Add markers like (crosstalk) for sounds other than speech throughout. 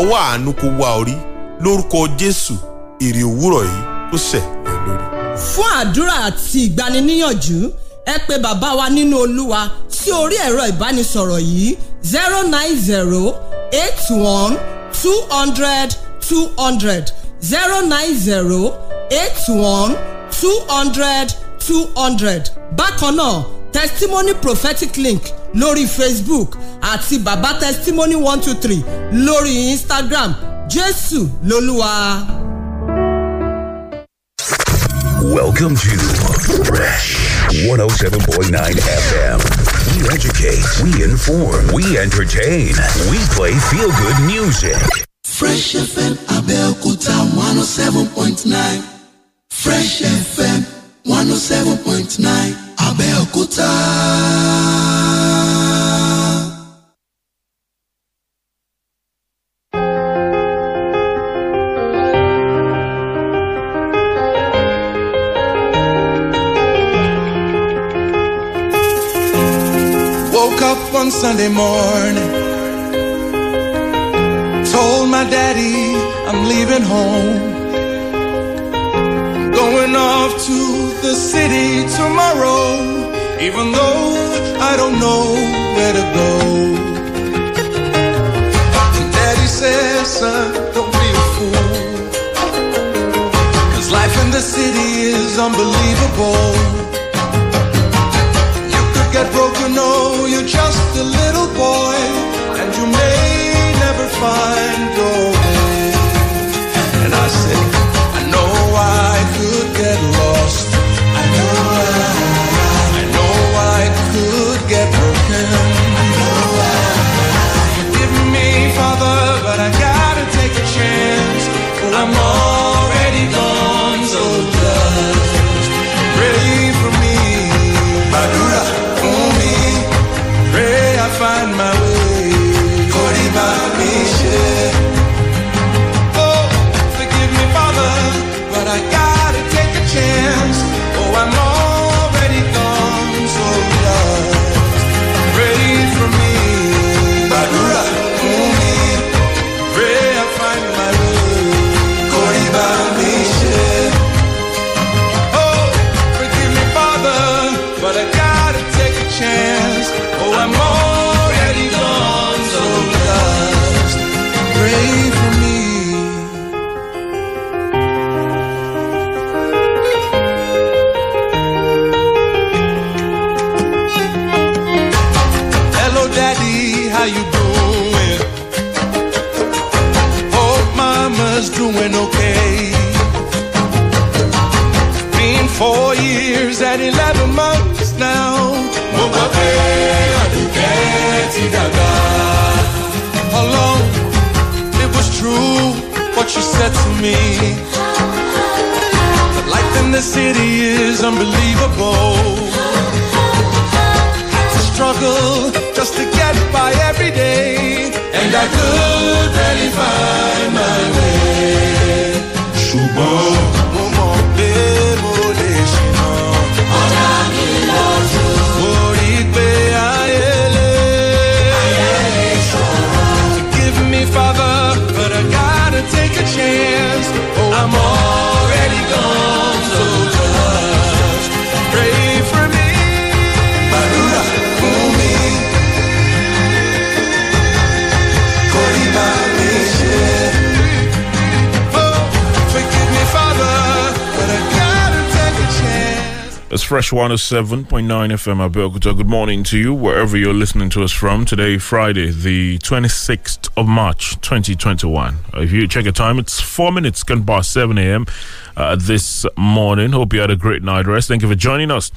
ọwọ́ àánú kó wá orí. Lórúkọ jésù èrè òwúrọ̀ yìí kó sẹ̀ lẹ́ lórí. fún àdúrà àti ìgbaniníyànjú ẹ pé bàbá wa nínú olúwa sí orí ẹ̀rọ ìbánisọ̀rọ̀ yìí zero nine zero eight one two hundred two hundred. Zero nine zero eight one two hundred two hundred. Bákan náà testimony prophetic link lórí facebook àti baba testimony one two three lórí instagram jésù lolúwa. welcome to fresh. 107.9 FM. We educate, we inform, we entertain, we play feel good music. Fresh FM Abeokuta 107.9. Fresh FM 107.9. Woke up on Sunday morning. Told my daddy I'm leaving home. Going off to the city tomorrow. Even though I don't know where to go. And daddy says, son, don't be a fool. Cause life in the city is unbelievable. You could get broken, no, you're just a little boy, and you may Fresh 107.9 FM Abeokuta. Good morning to you, wherever you're listening to us from. Today, Friday, the 26th of March, 2021. Uh, If you check your time, it's four minutes gone past 7 a.m. Uh, this morning. Hope you had a great night rest. Thank you for joining us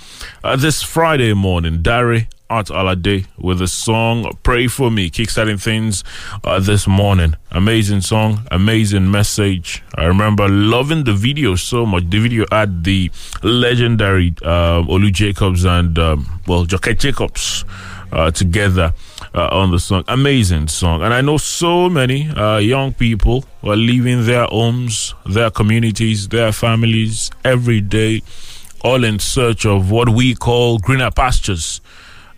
uh, this Friday morning. Darey Art Alade with the song Pray For Me, kickstarting things uh, this morning. Amazing song, amazing message. I remember loving the video so much. The video had the legendary uh, Olu Jacobs and, um, well, Joket Jacobs uh, together uh, on the song. Amazing song. And I know so many uh, young people who are leaving their homes, their communities, their families every day, all in search of what we call greener pastures.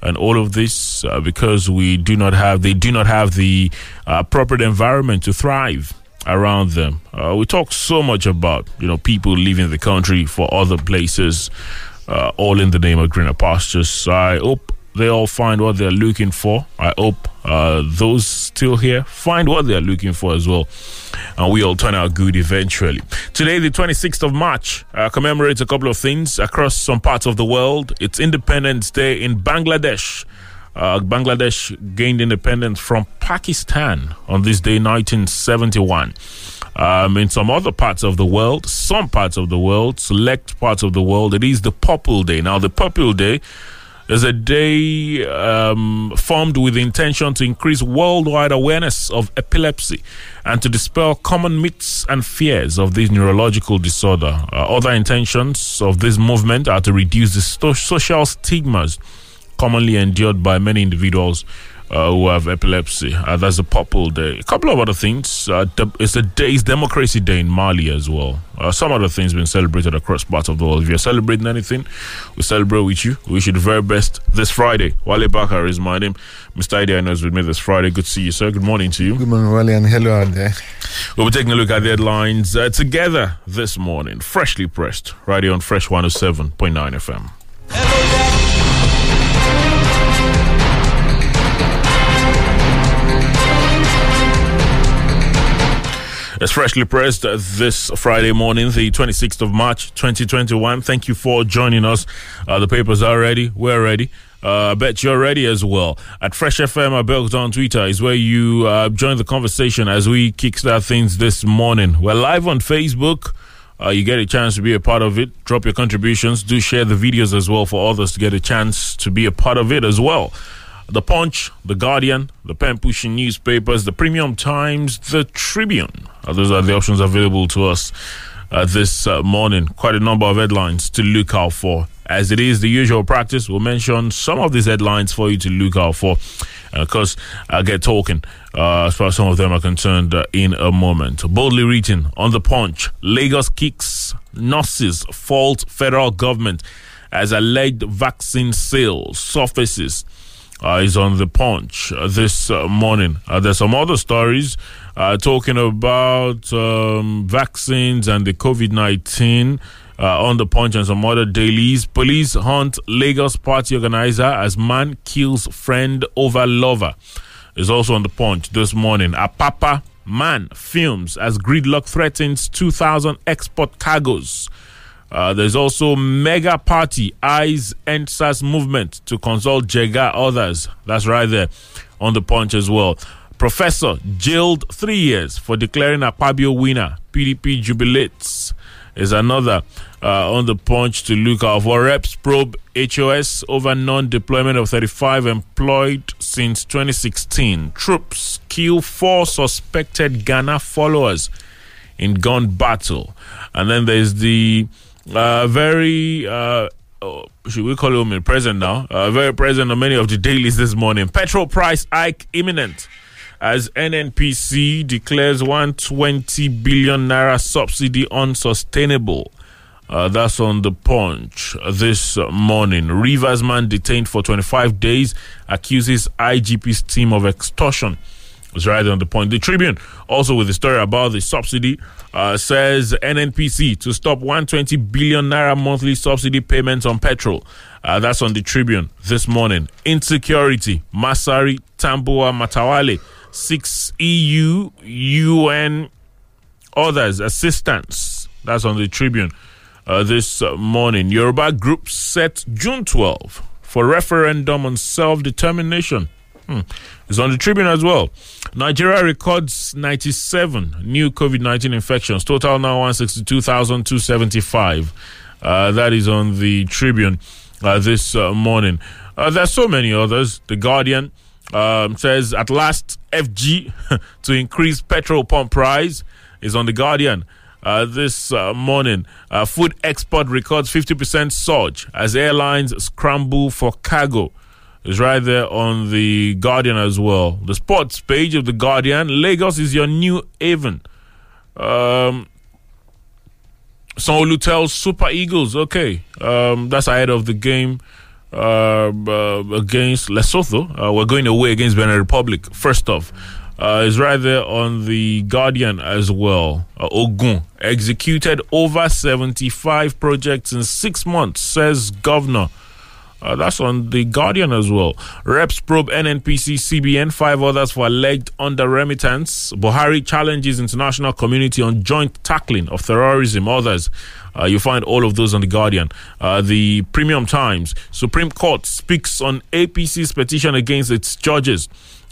And all of this uh, because we do not have they do not have the uh, appropriate environment to thrive around them. Uh, we talk so much about you know people leaving the country for other places, uh, all in the name of greener pastures. I hope they all find what they're looking for. I hope uh, those still here find what they're looking for as well. And we all turn out good eventually. Today, the 26th of March, uh, commemorates a couple of things across some parts of the world. It's Independence Day in Bangladesh. Uh, Bangladesh gained independence from Pakistan on this day, 1971. Um, in some other parts of the world, some parts of the world, select parts of the world, it is the Purple Day. Now, the Purple Day is a day um, formed with the intention to increase worldwide awareness of epilepsy and to dispel common myths and fears of this neurological disorder. Uh, other intentions of this movement are to reduce the sto- social stigmas commonly endured by many individuals uh, who have epilepsy. Uh, that's a Purple Day. A couple of other things. Uh, de- it's a day, it's Democracy Day in Mali as well. Uh, some other things being celebrated across parts of the world. If you're celebrating anything, we celebrate with you. We wish you the very best this Friday. Wale Bakar is my name. Mr. Idea is with me this Friday. Good to see you, sir. Good morning to you. Good morning, Wally, and hello out there. We'll be taking a look at the headlines uh, together this morning. Freshly pressed, right here on Fresh 107.9 FM. It's freshly pressed this Friday morning, the 26th of March, 2021. Thank you for joining us. Uh, the papers are ready. We're ready. Uh, I bet you're ready as well. At Fresh FM, Abeokuta on Twitter is where you uh, join the conversation as we kickstart things this morning. We're live on Facebook. Uh, you get a chance to be a part of it. Drop your contributions. Do share the videos as well for others to get a chance to be a part of it as well. The Punch, The Guardian, the pen pushing newspapers, the Premium Times, The Tribune. Uh, those are the options available to us uh, this uh, morning. Quite a number of headlines to look out for. As it is the usual practice, we'll mention some of these headlines for you to look out for. And of course, I'll get talking uh, as far as some of them are concerned uh, in a moment. Boldly written on The Punch Lagos kicks nurses, fault federal government as alleged vaccine sales surfaces uh, is on the punch uh, this uh, morning. Uh, there's some other stories uh, talking about um, vaccines and the COVID 19 uh, on the punch and some other dailies. Police hunt Lagos party organizer as man kills friend over lover. Is also on the punch this morning. Apapa man films as gridlock threatens 2,000 export cargoes. Uh, there's also mega party eyes NSAS movement to consult Jega others. That's right there on the punch as well. Professor jailed three years for declaring Akpabio winner. PDP jubilates is another uh, on the punch to look out for. Reps probe HOS over non-deployment of 35 employed since 2016. Troops kill four suspected Gana followers in gun battle, and then there's the uh, very uh, oh, should we call him a present now? Uh, very present on many of the dailies this morning. Petrol price hike imminent as NNPC declares 120 billion naira subsidy unsustainable. Uh, that's on the punch this morning. Rivers man detained for 25 days accuses IGP's team of extortion. It's right on the point. The Tribune, also with the story about the subsidy, uh, says NNPC to stop 120 billion naira monthly subsidy payments on petrol. Uh, that's on the Tribune this morning. Insecurity, Masari, Tambuwal, Matawalle, six EU, UN, others, assistance. That's on the Tribune uh, this morning. Yoruba group set June 12 for referendum on self determination. Hmm. It's on the Tribune as well. Nigeria records 97 new COVID 19 infections, total now 162,275. Uh, that is on the Tribune uh, this uh, morning. Uh, there's so many others. The Guardian um, says at last FG (laughs) to increase petrol pump price is on the Guardian. Uh, this uh, morning. Uh, food export records 50% surge as airlines scramble for cargo. It's right there on the Guardian as well. The sports page of the Guardian. Lagos is your new haven. Um, Sonolu tells Super Eagles, okay, um, that's ahead of the game uh, uh, against Lesotho. Uh, we're going away against Benin Republic. First off, uh, is right there on the Guardian as well. Uh, Ogun executed over 75 projects in six months, says Governor. Uh, that's on the Guardian as well. Reps probe NNPC, CBN, five others for alleged under remittance. Buhari challenges international community on joint tackling of terrorism. Others. Uh, you find all of those on the Guardian. Uh, the Premium Times. Supreme Court speaks on APC's petition against its judges.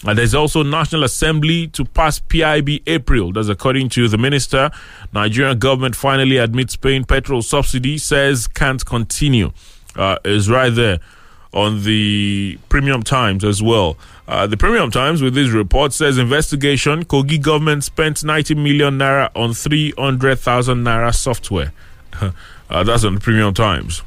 Uh, there's also National Assembly to pass PIB April. That's according to the minister. Nigerian government finally admits paying petrol subsidy. Says can't continue uh, is right there on the Premium Times as well. Uh, the Premium Times with this report says investigation Kogi government spent 90 million naira on 300,000 naira software. (laughs) uh, that's on the Premium Times.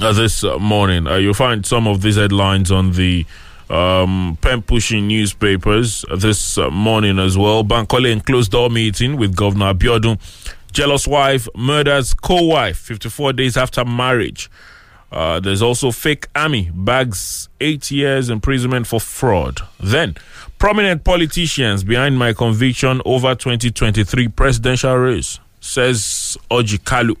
Uh, this uh, morning, uh, you'll find some of these headlines on the um, pen pushing newspapers this uh, morning as well. Bankole in closed door meeting with Governor Abiodun. Jealous wife murders co wife 54 days after marriage. Uh, there's also fake army bags eight years imprisonment for fraud. Then, prominent politicians behind my conviction over 2023 presidential race, says Orji Kalu.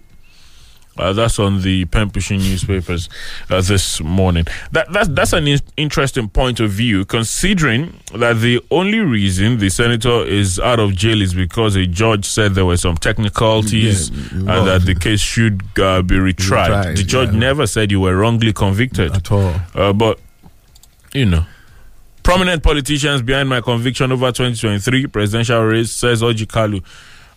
Uh, that's on the pushing newspapers uh, this morning. That, that's that's an in- interesting point of view, considering that the only reason the senator is out of jail is because a judge said there were some technicalities Yeah, and that the case should uh, be retried. Retried, the judge yeah. never said you were wrongly convicted at all. uh, but you know, prominent politicians behind my conviction over 2023 presidential race says Orji Kalu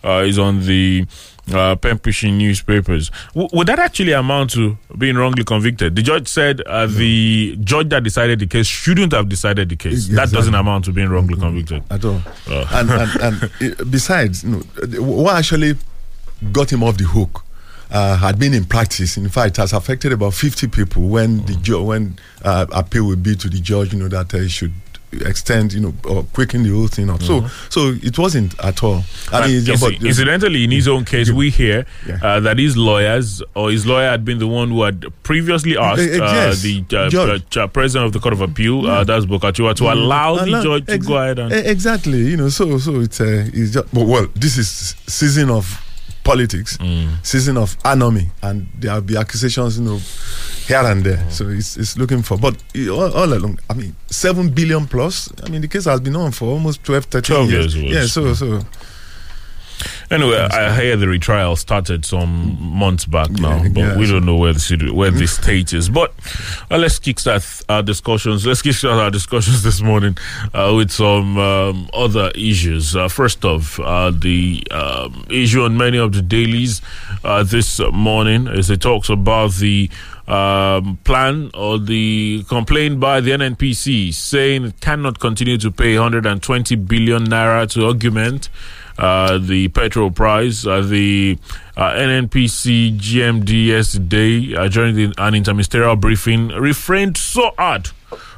uh, is on the uh, pen pushing newspapers. W- would that actually amount to being wrongly convicted? The judge said uh, the judge that decided the case shouldn't have decided the case. Yeah, that doesn't amount to being wrongly convicted. at all. Oh. And, and, and uh, (laughs) besides, you know, uh, what actually got him off the hook uh, had been in practice. In fact, it has affected about 50 people when the ju- when uh, appeal will be to the judge, you know, that uh, he should extend, you know, or quicken the whole thing up. So, so it wasn't at all. I mean, but- incidentally, in his own case, we hear Yeah. uh, that his lawyers or his lawyer had been the one who had previously asked Eh, eh, uh, yes, the uh, judge. uh, president of the Court of Appeal, uh, that's Bulkachuwa, to allow the Allow- judge to go ahead and. e- exactly you know so so it's uh, it's just but well this is season of politics Mm. season of anomy and there will be accusations you know here and there Mm. so it's it's looking for but all, all along i mean 7 billion plus i mean the case has been on for almost 12 13 12 years, years yeah so so Anyway, I hear the retrial started some months back now, Yeah, but yeah, we don't know where the where the state is. But uh, let's kickstart our discussions. Let's kickstart our discussions (laughs) this morning uh, with some um, other issues. Uh, first off, uh, the um, issue on many of the dailies uh, this morning is it talks about the um, plan or the complaint by the NNPC saying it cannot continue to pay 120 billion naira to augment the petrol price. Uh, the uh, NNPC GMD yesterday uh, during the, an interministerial briefing refrained so hard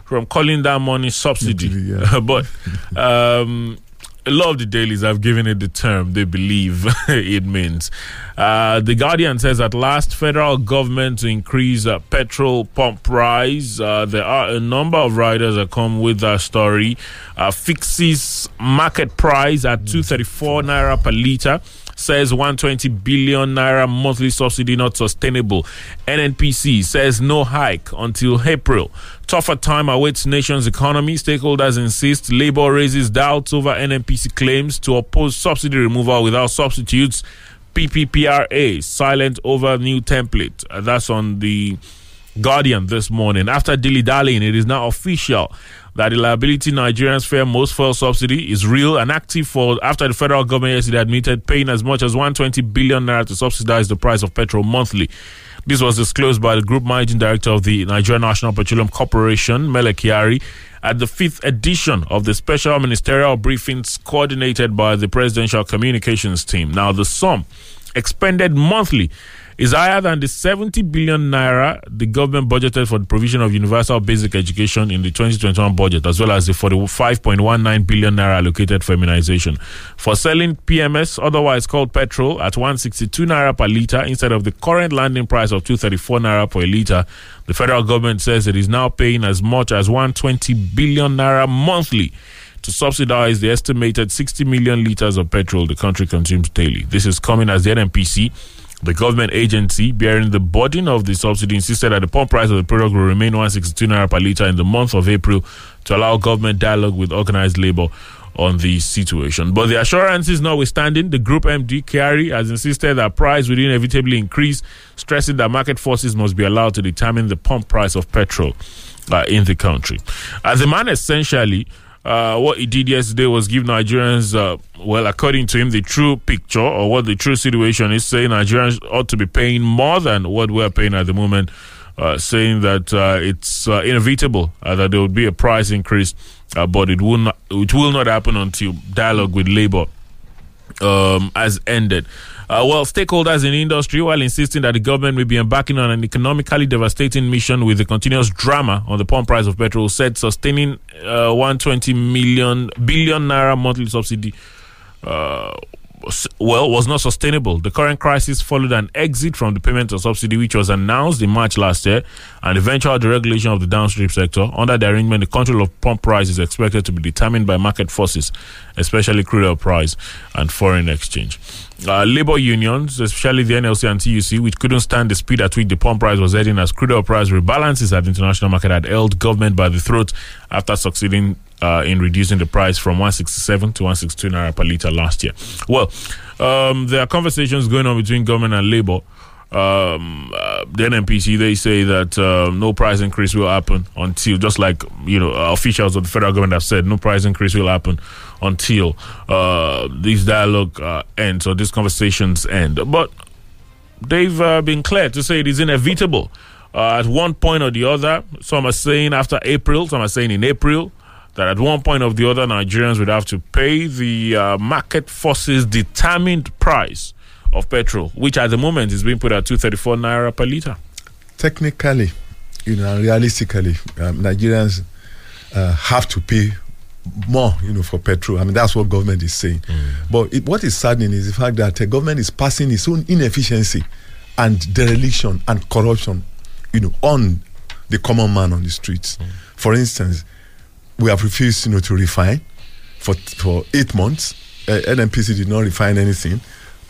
from calling that money subsidy, Subsidy, yeah. (laughs) but. Um, a lot of the dailies have given it the term they believe (laughs) it means. Uh, the Guardian says at last, federal government to increase uh, petrol pump price. Uh, there are a number of riders that come with that story. Uh, fixes market price at 234 naira per liter. Says 120 billion naira monthly subsidy not sustainable. NNPC says no hike until April. Tougher time awaits nation's economy. Stakeholders insist Labour raises doubts over NNPC claims to oppose subsidy removal without substitutes. PPPRA silent over new template. Uh, that's on the Guardian this morning. After dilly dallying, it is now official that the liability Nigerians fear most fuel subsidy is real and active for after the federal government yesterday admitted paying as much as 120 billion naira to subsidize the price of petrol monthly. This was disclosed by the group managing director of the Nigerian National Petroleum Corporation, Mele Kyari, at the fifth edition of the special ministerial briefings coordinated by the presidential communications team. Now, the sum expended monthly is higher than the 70 billion naira the government budgeted for the provision of universal basic education in the 2021 budget, as well as the 45.19 billion naira allocated for immunization. For selling PMS, otherwise called petrol, at 162 naira per litre instead of the current landing price of 234 naira per litre, the federal government says it is now paying as much as 120 billion naira monthly to subsidize the estimated 60 million litres of petrol the country consumes daily. This is coming as the NNPC, the government agency bearing the burden of the subsidy, insisted that the pump price of the product will remain 162 naira per litre in the month of April to allow government dialogue with organized labor on the situation. But the assurances notwithstanding, the group MD Kyari has insisted that price will inevitably increase, stressing that market forces must be allowed to determine the pump price of petrol uh, in the country. As the man essentially uh, what he did yesterday was give Nigerians, uh, well, according to him, the true picture or what the true situation is, saying Nigerians ought to be paying more than what we're paying at the moment, uh, saying that uh, it's uh, inevitable uh, that there would be a price increase, but it will not, it will not happen until dialogue with labor um, has ended. Uh, well, stakeholders in industry, while insisting that the government may be embarking on an economically devastating mission with the continuous drama on the pump price of petrol, said sustaining uh, 120 million billion naira monthly subsidy. Uh, well, was not sustainable. The current crisis followed an exit from the payment of subsidy, which was announced in March last year, and eventual deregulation of the downstream sector. Under the arrangement, the control of pump price is expected to be determined by market forces, especially crude oil price and foreign exchange. Uh, labor unions, especially the NLC and TUC, which couldn't stand the speed at which the pump price was heading as crude oil price rebalances at the international market had held government by the throat after succeeding uh, in reducing the price from 167 to 162 naira per litre last year. Well, um, there are conversations going on between government and labor. Um, uh, the NNPC they say that uh, no price increase will happen until, just like you know, officials of the federal government have said, no price increase will happen until uh, this dialogue uh, ends or these conversations end. But they've uh, been clear to say it is inevitable. at one point or the other, some are saying after April, some are saying in April, that at one point or the other, Nigerians would have to pay the uh, market forces determined price of petrol, which at the moment is being put at 234 naira per litre. Technically, you know, realistically, um, Nigerians uh, have to pay more, you know, for petrol. I mean, that's what government is saying. But it, what is saddening is the fact that the government is passing its own inefficiency and dereliction and corruption, you know, on the common man on the streets. For instance, we have refused, you know, to refine for for eight months. Uh, NNPC did not refine anything,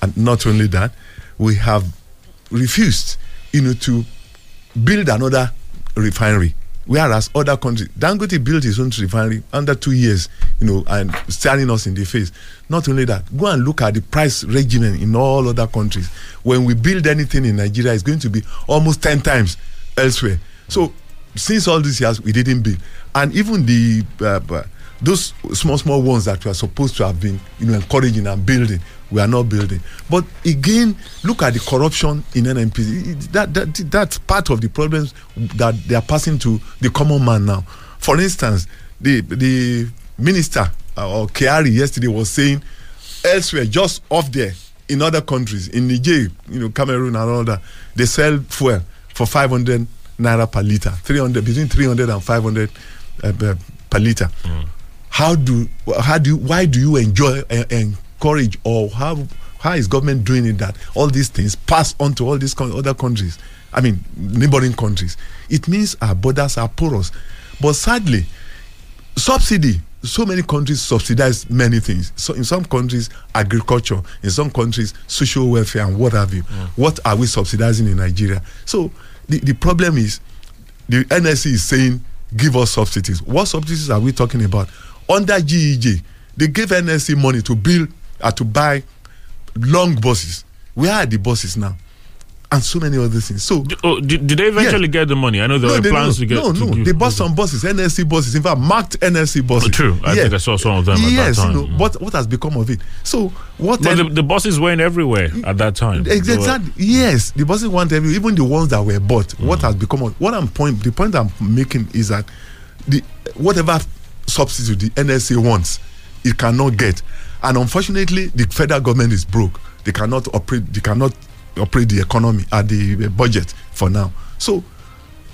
and not only that, we have refused, you know, to build another refinery. Whereas other countries, Dangote built his own refinery under two years, you know, and staring us in the face. Not only that, go and look at the price regimen in all other countries. When we build anything in Nigeria, it's going to be almost ten times elsewhere. So since all these years we didn't build and even the uh, those small small ones that we are supposed to have been you know encouraging and building we are not building. But again look at the corruption in nnp that, that that's part of the problems that they are passing to the common man now. For instance the the minister uh, or Kyari yesterday was saying elsewhere just off there in other countries in niger you know cameroon and all that they sell fuel for 500 naira per liter 300 between 300 and 500 uh, per liter how do how do you, why do you enjoy uh, encourage or how how is government doing it that all these things pass on to all these con- other countries i mean neighboring countries it means our borders are porous but sadly subsidy so many countries subsidize many things. So in some countries, agriculture. In some countries, social welfare and what have you. What are we subsidizing in Nigeria? So the, the problem is the NSC is saying give us subsidies. What subsidies are we talking about? Under GEJ, they gave NSC money to build uh, to buy long buses. Where are the buses now? And so many other things. So Oh, did, did they eventually get the money? I know there were plans no, to get. no, no. They bought some buses, NSC buses. In fact, marked NSC buses. Oh, true. I think I saw some of them at that yes, time. you know, what what has become of it? So what? But the, the buses weren't everywhere at that time. Exactly. Yes, the buses want everywhere. even the ones that were bought. What mm. has become of what I'm point the point I'm making is that the whatever substitute the NSA wants, it cannot get, and unfortunately, the federal government is broke. They cannot operate. They cannot operate the economy at the uh, budget for now. So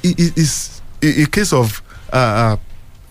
it is a, case of uh,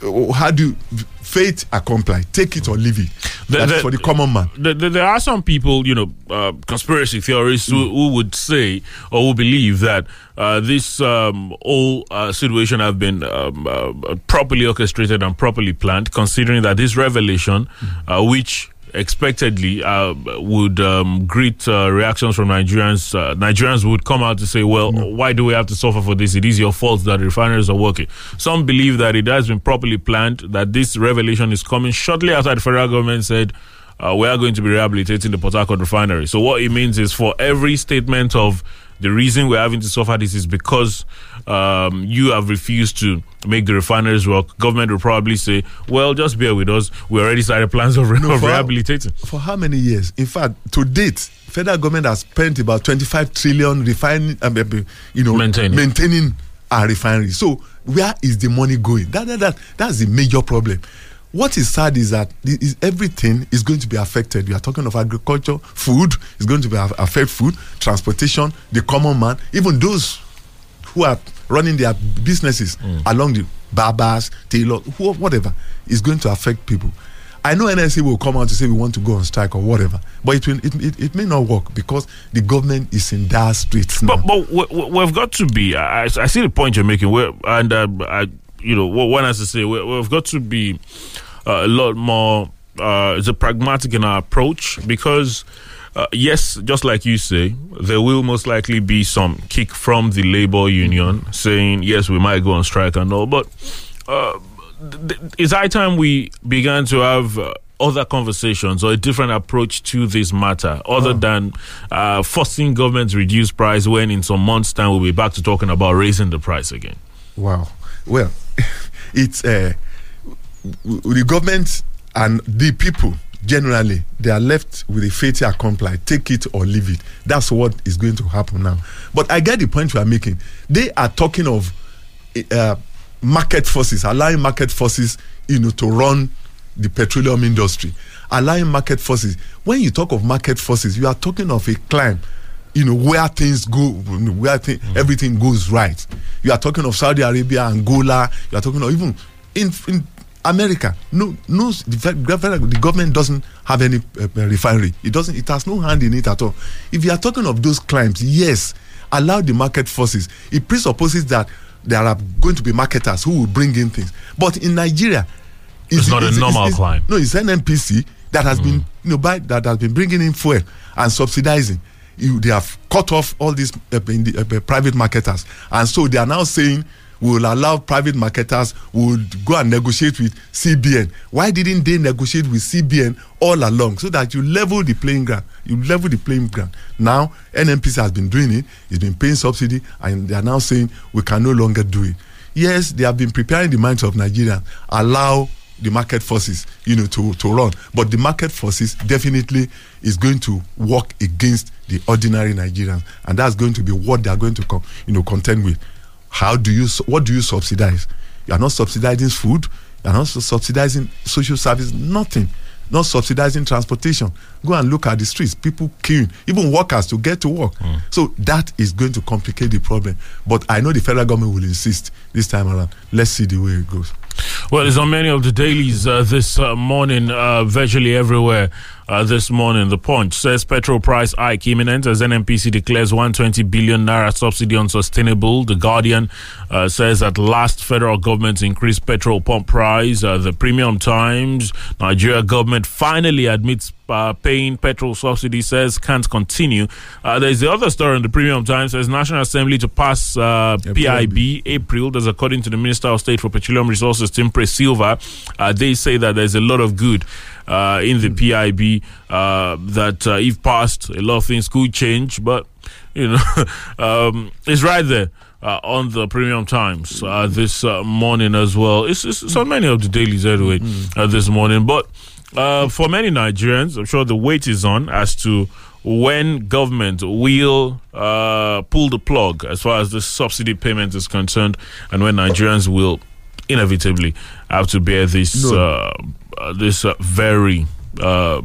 uh, how do you faith accompli take it or leave it. The- That's the- for the common man. There, there are some people, you know, uh, conspiracy theorists who, who would say or who believe that uh, this um, whole uh, situation have been um, uh, properly orchestrated and properly planned, considering that this revelation, uh, which expectedly uh, would um, greet uh, reactions from Nigerians. Uh, Nigerians would come out to say, "Well, why do we have to suffer for this? It is your fault that refineries are working." Some believe that it has been properly planned. That this revelation is coming shortly after the federal government said. Uh, we are going to be rehabilitating the Port Harcourt refinery. So what it means is for every statement of the reason we're having to suffer this is because um, you have refused to make the refineries work. Government will probably say, "Well, just bear with us. We already started plans of, re- No, of for- rehabilitating." for how many years in fact to date federal government has spent about 25 trillion refining um, um, you know Maintaining. maintaining our refinery so where is the money going that, that, that that's the major problem what is sad is that the- is everything is going to be affected. We are talking of agriculture, food is going to be aff- affect food, transportation, the common man, even those who are running their businesses along the barbers, tailor, who, whatever, is going to affect people. I know NSC will come out to say we want to go on strike or whatever, but it will, it, it, it may not work because the government is in dire straits now. But but we, we've got to be. I, I see the point you're making. We're, and uh, I, you know, one has to say, we, we've got to be a lot more. Uh, a pragmatic in our approach because. Uh, yes, just like you say, there will most likely be some kick from the labor union saying, yes, we might go on strike and all. But uh, th- it's high time we began to have uh, other conversations or a different approach to this matter, other than uh, forcing government to reduce price when in some months' time we'll be back to talking about raising the price again. Wow. Well, (laughs) it's uh, the government and the people generally they are left with a fate accompli take it or leave it. That's what is going to happen now. But i get the point you are making. They are talking of uh, market forces allowing market forces you know to run the petroleum industry. Allowing market forces. When you talk of market forces you are talking of a climb you know where things go where thi- everything goes right. You are talking of saudi arabia angola you are talking of even in, in america. No no the, the government doesn't have any uh, uh, refinery. It doesn't it has no hand in it at all. If you are talking of those climbs yes allow the market forces. It presupposes that there are going to be marketers who will bring in things. But in nigeria It's not a normal climb. no, it's NNPC that has been you know by, that has been bringing in fuel and subsidizing. You, they have cut off all these uh, in the, uh, private marketers, and so they are now saying we will allow private marketers will go and negotiate with CBN. Why didn't they negotiate with CBN all along so that you level the playing ground? You level the playing ground. Now NNPC has been doing it. It's been paying subsidy, and they are now saying we can no longer do it. Yes, they have been preparing the minds of Nigerians. Allow the market forces, you know, to, to run. But the market forces definitely is going to work against the ordinary Nigerians, and that's going to be what they are going to come, you know, contend with. How do you, what do you subsidize? You are not subsidizing food. You are not subsidizing social service. Nothing. Not subsidizing transportation. Go and look at the streets. People queuing, even workers to get to work. So that is going to complicate the problem. But I know the federal government will insist this time around. Let's see the way it goes. Well, it's on many of the dailies uh, this uh, morning, uh, virtually everywhere. Uh, this morning, the Punch says petrol price hike imminent as NNPC declares 120 billion naira subsidy unsustainable. The Guardian uh, says at last federal government increased petrol pump price. Uh, the Premium Times, Nigeria government finally admits uh, paying petrol subsidy says can't continue. Uh, there's the other story in the Premium Times says National Assembly to pass uh, PIB April. That's according to the Minister of State for Petroleum Resources, Timipre Sylva. Uh, they say that there's a lot of good uh, in the PIB uh, that uh, if passed, a lot of things could change. But you know, (laughs) um, it's right there. Uh, on the Premium Times uh, this uh, morning as well. It's, it's, it's on many of the dailies anyway uh, this morning. But uh, for many Nigerians, I'm sure the wait is on as to when government will uh, pull the plug as far as the subsidy payment is concerned, and when Nigerians will inevitably have to bear this No. uh, uh, this uh, very uh,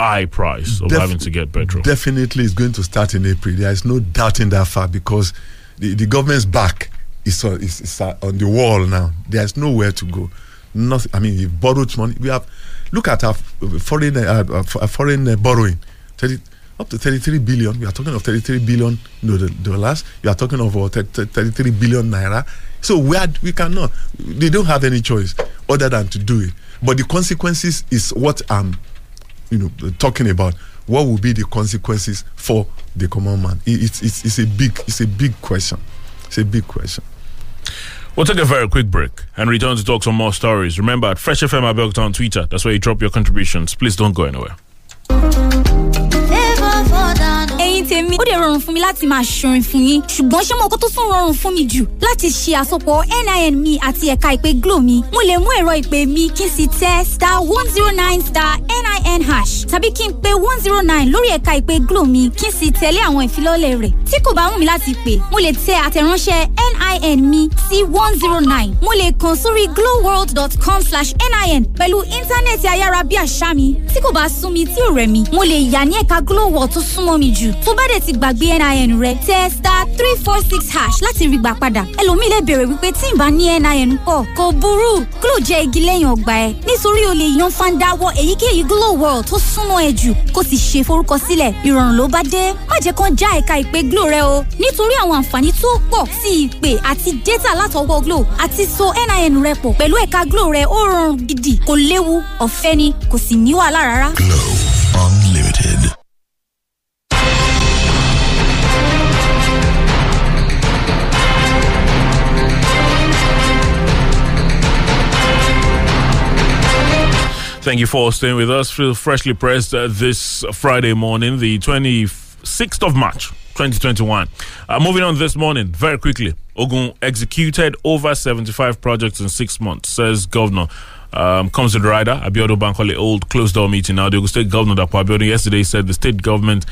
high price of Def- having to get petrol. Definitely, it's going to start in April. There is no doubt in that fact because the, the government's back is on, is, is on the wall now. There's nowhere to go. Nothing. I mean, we borrowed money. We have look at our foreign uh, uh, uh, foreign uh, borrowing, 30, up to 33 billion. We are talking of 33 billion you know, dollars. We are talking of uh, thir- thir- 33 billion naira. So we are, we cannot. They don't have any choice other than to do it. But the consequences is what I'm you know talking about what will be the consequences for the common man It- it's, it's, it's a big it's a big question it's a big question We'll take a very quick break and return to talk some more stories. Remember, at Fresh FM Abeokuta on Twitter, that's where you drop your contributions. Please don't go anywhere. Ẹ̀yin tèmi. Ó dẹ̀ rọrùn fún mi láti máa ṣorin fún yín. Ṣùgbọ́n ṣé mo kó tó tún rọrùn fún mi jù? Láti ṣe àsopọ̀ nin mi àti ẹ̀ka ìpè glo mi. Mo lè mú ẹ̀rọ ìpè mi kí n sì tẹ star one zero nine star nin hash. Tàbí kí n pe one zero nine lórí ẹ̀ka ìpè glo mi kí n sì tẹ̀lé àwọn ìfilọ́lẹ̀ rẹ̀. Tí kò bá wù mí láti pè mo lè tẹ àtẹ̀ránṣẹ́ nin mi sí one zero nine. Mo lè kàn sórí glowworld.com slash nin pẹ̀lú íńtánẹ́ẹ̀tì ayárabíàṣá mi. Tí kò bá sún mi tí ò rẹ̀ mi mo lè yà ní ẹ̀ka glowworld tó súnmọ́ mi jù tó bá dẹ̀ ti gbàgbé nin rẹ̀ tẹ star three four six hash láti rí gbà padà. Ẹlòmíì lè béèrè wípé tí n bá ní nin pọ̀ kò burú. Glo jẹ́ igi lẹ́yìn ọgbà ẹ̀. Nítorí o lè yan fanda wọ èyíkéyìí glow world tó súnmọ́ ẹ jù. Kó sì ṣe forúkọsílẹ̀. Ìrọ̀rùn ló bá dé. Má jẹ́ kán já ẹ̀ka ìpè glo rẹ o. Nítorí àwọn àǹfààní tó pọ̀ sí ìpè àti data látọwọ́ glo àti so nin rẹ pọ̀ pẹ̀lú ẹ̀ka glo rẹ ó rọrùn gidi. Kò léwu ọ̀fẹ́ ni kò sì ní wàhálà rárá. Glow Thank you for staying with us. Feel freshly pressed uh, this Friday morning, the 26th of March, 2021. Uh, moving on this morning, very quickly. Ogun executed over 75 projects in six months, says Governor. Um, comes to the rider, Abiodun Bankole, old closed door meeting. Now, the Ogun State Governor, Dapo Abiodun, yesterday said the state government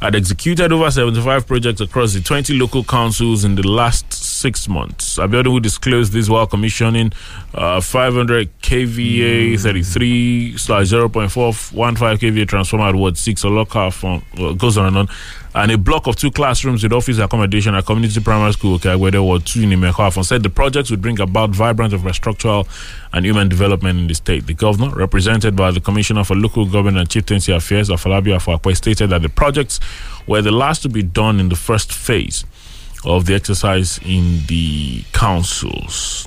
had executed over 75 projects across the 20 local councils in the last six months. Abiodun will disclose this while commissioning uh, 500 kVA 33 slash 0.415 kVA transformer at Ward 6 or local from well, goes on and on. And a block of two classrooms with office accommodation at Community Primary School, where there were two in Imeko Afon, said the projects would bring about vibrant infrastructural and human development in the state. The governor, represented by the Commissioner for Local Government and Chieftaincy Affairs, Afolabi Afuape, stated that the projects were the last to be done in the first phase of the exercise in the councils.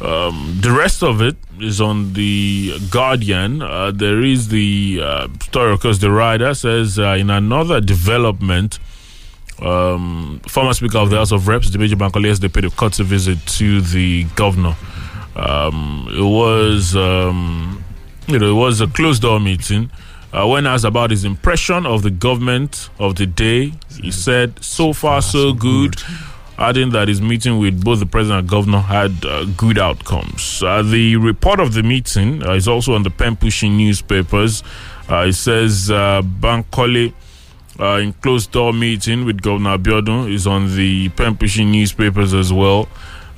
Um, the rest of it is on the Guardian. Uh, there is the uh, story, because the writer says uh, in another development, um, former Speaker of the House of Reps, Dimeji Bankole, yesterday paid a courtesy visit to the governor. Um, it was, um, you know, it was a closed door meeting. Uh, when asked about his impression of the government of the day, he said, "So far, so good." adding that his meeting with both the president and governor had uh, good outcomes. Uh, the report of the meeting uh, is also on the pen pushing newspapers. Uh, it says uh, Bankole. Uh, in closed door meeting with Governor Abiodun is on the pen pushing newspapers as well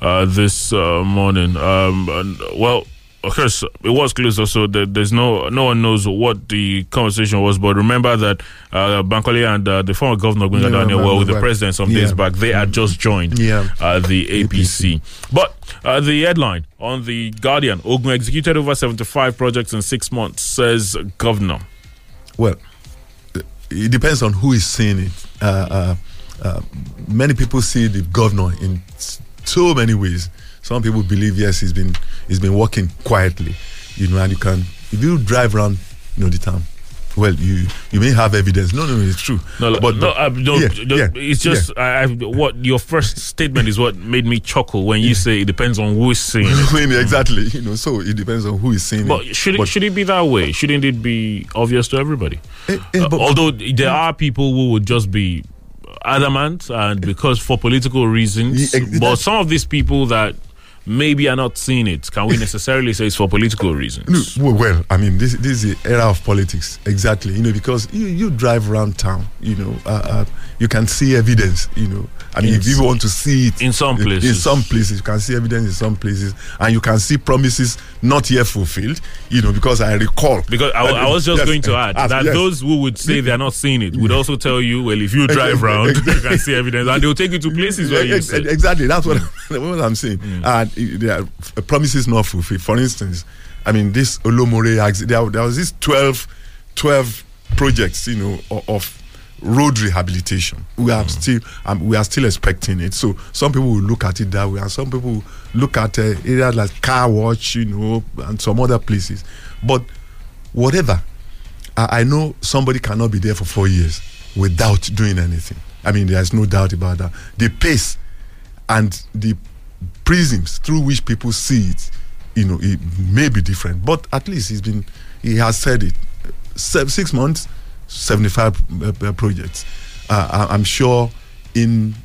uh, this uh, morning. Um, and, well, of course, it was closed, so there, there's no no one knows what the conversation was. But remember that uh, Bankole and uh, the former governor Gbenga Yeah, Daniel were with the president some Yeah. days back. They had just joined Yeah. uh, the APC. But uh, the headline on the Guardian: Ogun executed over 75 projects in six months, says governor. well it depends on who is seeing it uh, uh, uh, many people see the governor in so many ways some people believe yes he's been he's been working quietly you know and you can if you drive around you know the town well you you may have evidence no no no it's true No, no, but, no, but- uh, no, yeah, no, yeah, it's just I, I, what your first statement is what made me chuckle when you say it depends on who's saying (laughs) it. Exactly you know so it depends on who is saying But it should it, should it be that way? Shouldn't it be obvious to everybody? Eh, eh, Uh, although there are people who would just be adamant and because for political reasons, Yeah, but some of these people that maybe are not seeing it, can we necessarily say it's for political reasons? No, well, I mean, this this is the era of politics, exactly. You know, because you, you drive around town, you know, uh, uh, you can see evidence. You know, I mean, In if you want to see it in some places, in some places, you can see evidence in some places, and you can see promises not yet fulfilled. You know, because I recall Because I, I was just Yes, going to add that yes. those who would say they're not seeing it would also tell you, well, if you drive Exactly, around, you can see evidence, and they'll take you to places where you Ex- say. exactly that's what, (laughs) what I'm saying. Mm. And uh, there are promises not fulfilled. For instance, I mean this Olomore, there, there was this 12, 12 projects, you know, of road rehabilitation. We Mm. are still um, we are still expecting it. So some people will look at it that way, and some people look at uh, areas like car wash, you know, and some other places. But whatever, I, I know somebody cannot be there for four years without doing anything. I mean, there's no doubt about that. The pace and the prisms through which people see it, you know, it may be different. But at least he's been, he has said it. Six months, 75 uh, uh, projects. Uh, I, I'm sure in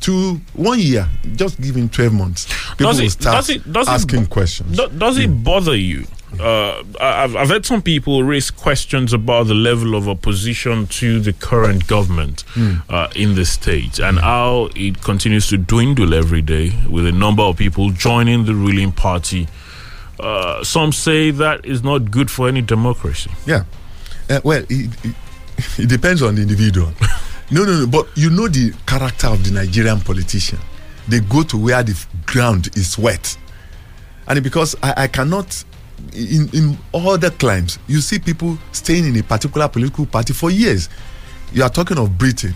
two, one year, just give him 12 months, people Does will start does it- does it asking bo- questions. Do- does it bother you? Uh, I've, I've heard some people raise questions about the level of opposition to the current government uh, in the state and how it continues to dwindle every day with a number of people joining the ruling party. Uh, some say that is not good for any democracy. Yeah. Uh, well, it, it, (laughs) it depends on the individual. (laughs) no, no, no. But you know the character of the Nigerian politician. They go to where the ground is wet. And because I, I cannot, in, in other climes, you see people staying in a particular political party for years. You are talking of Britain.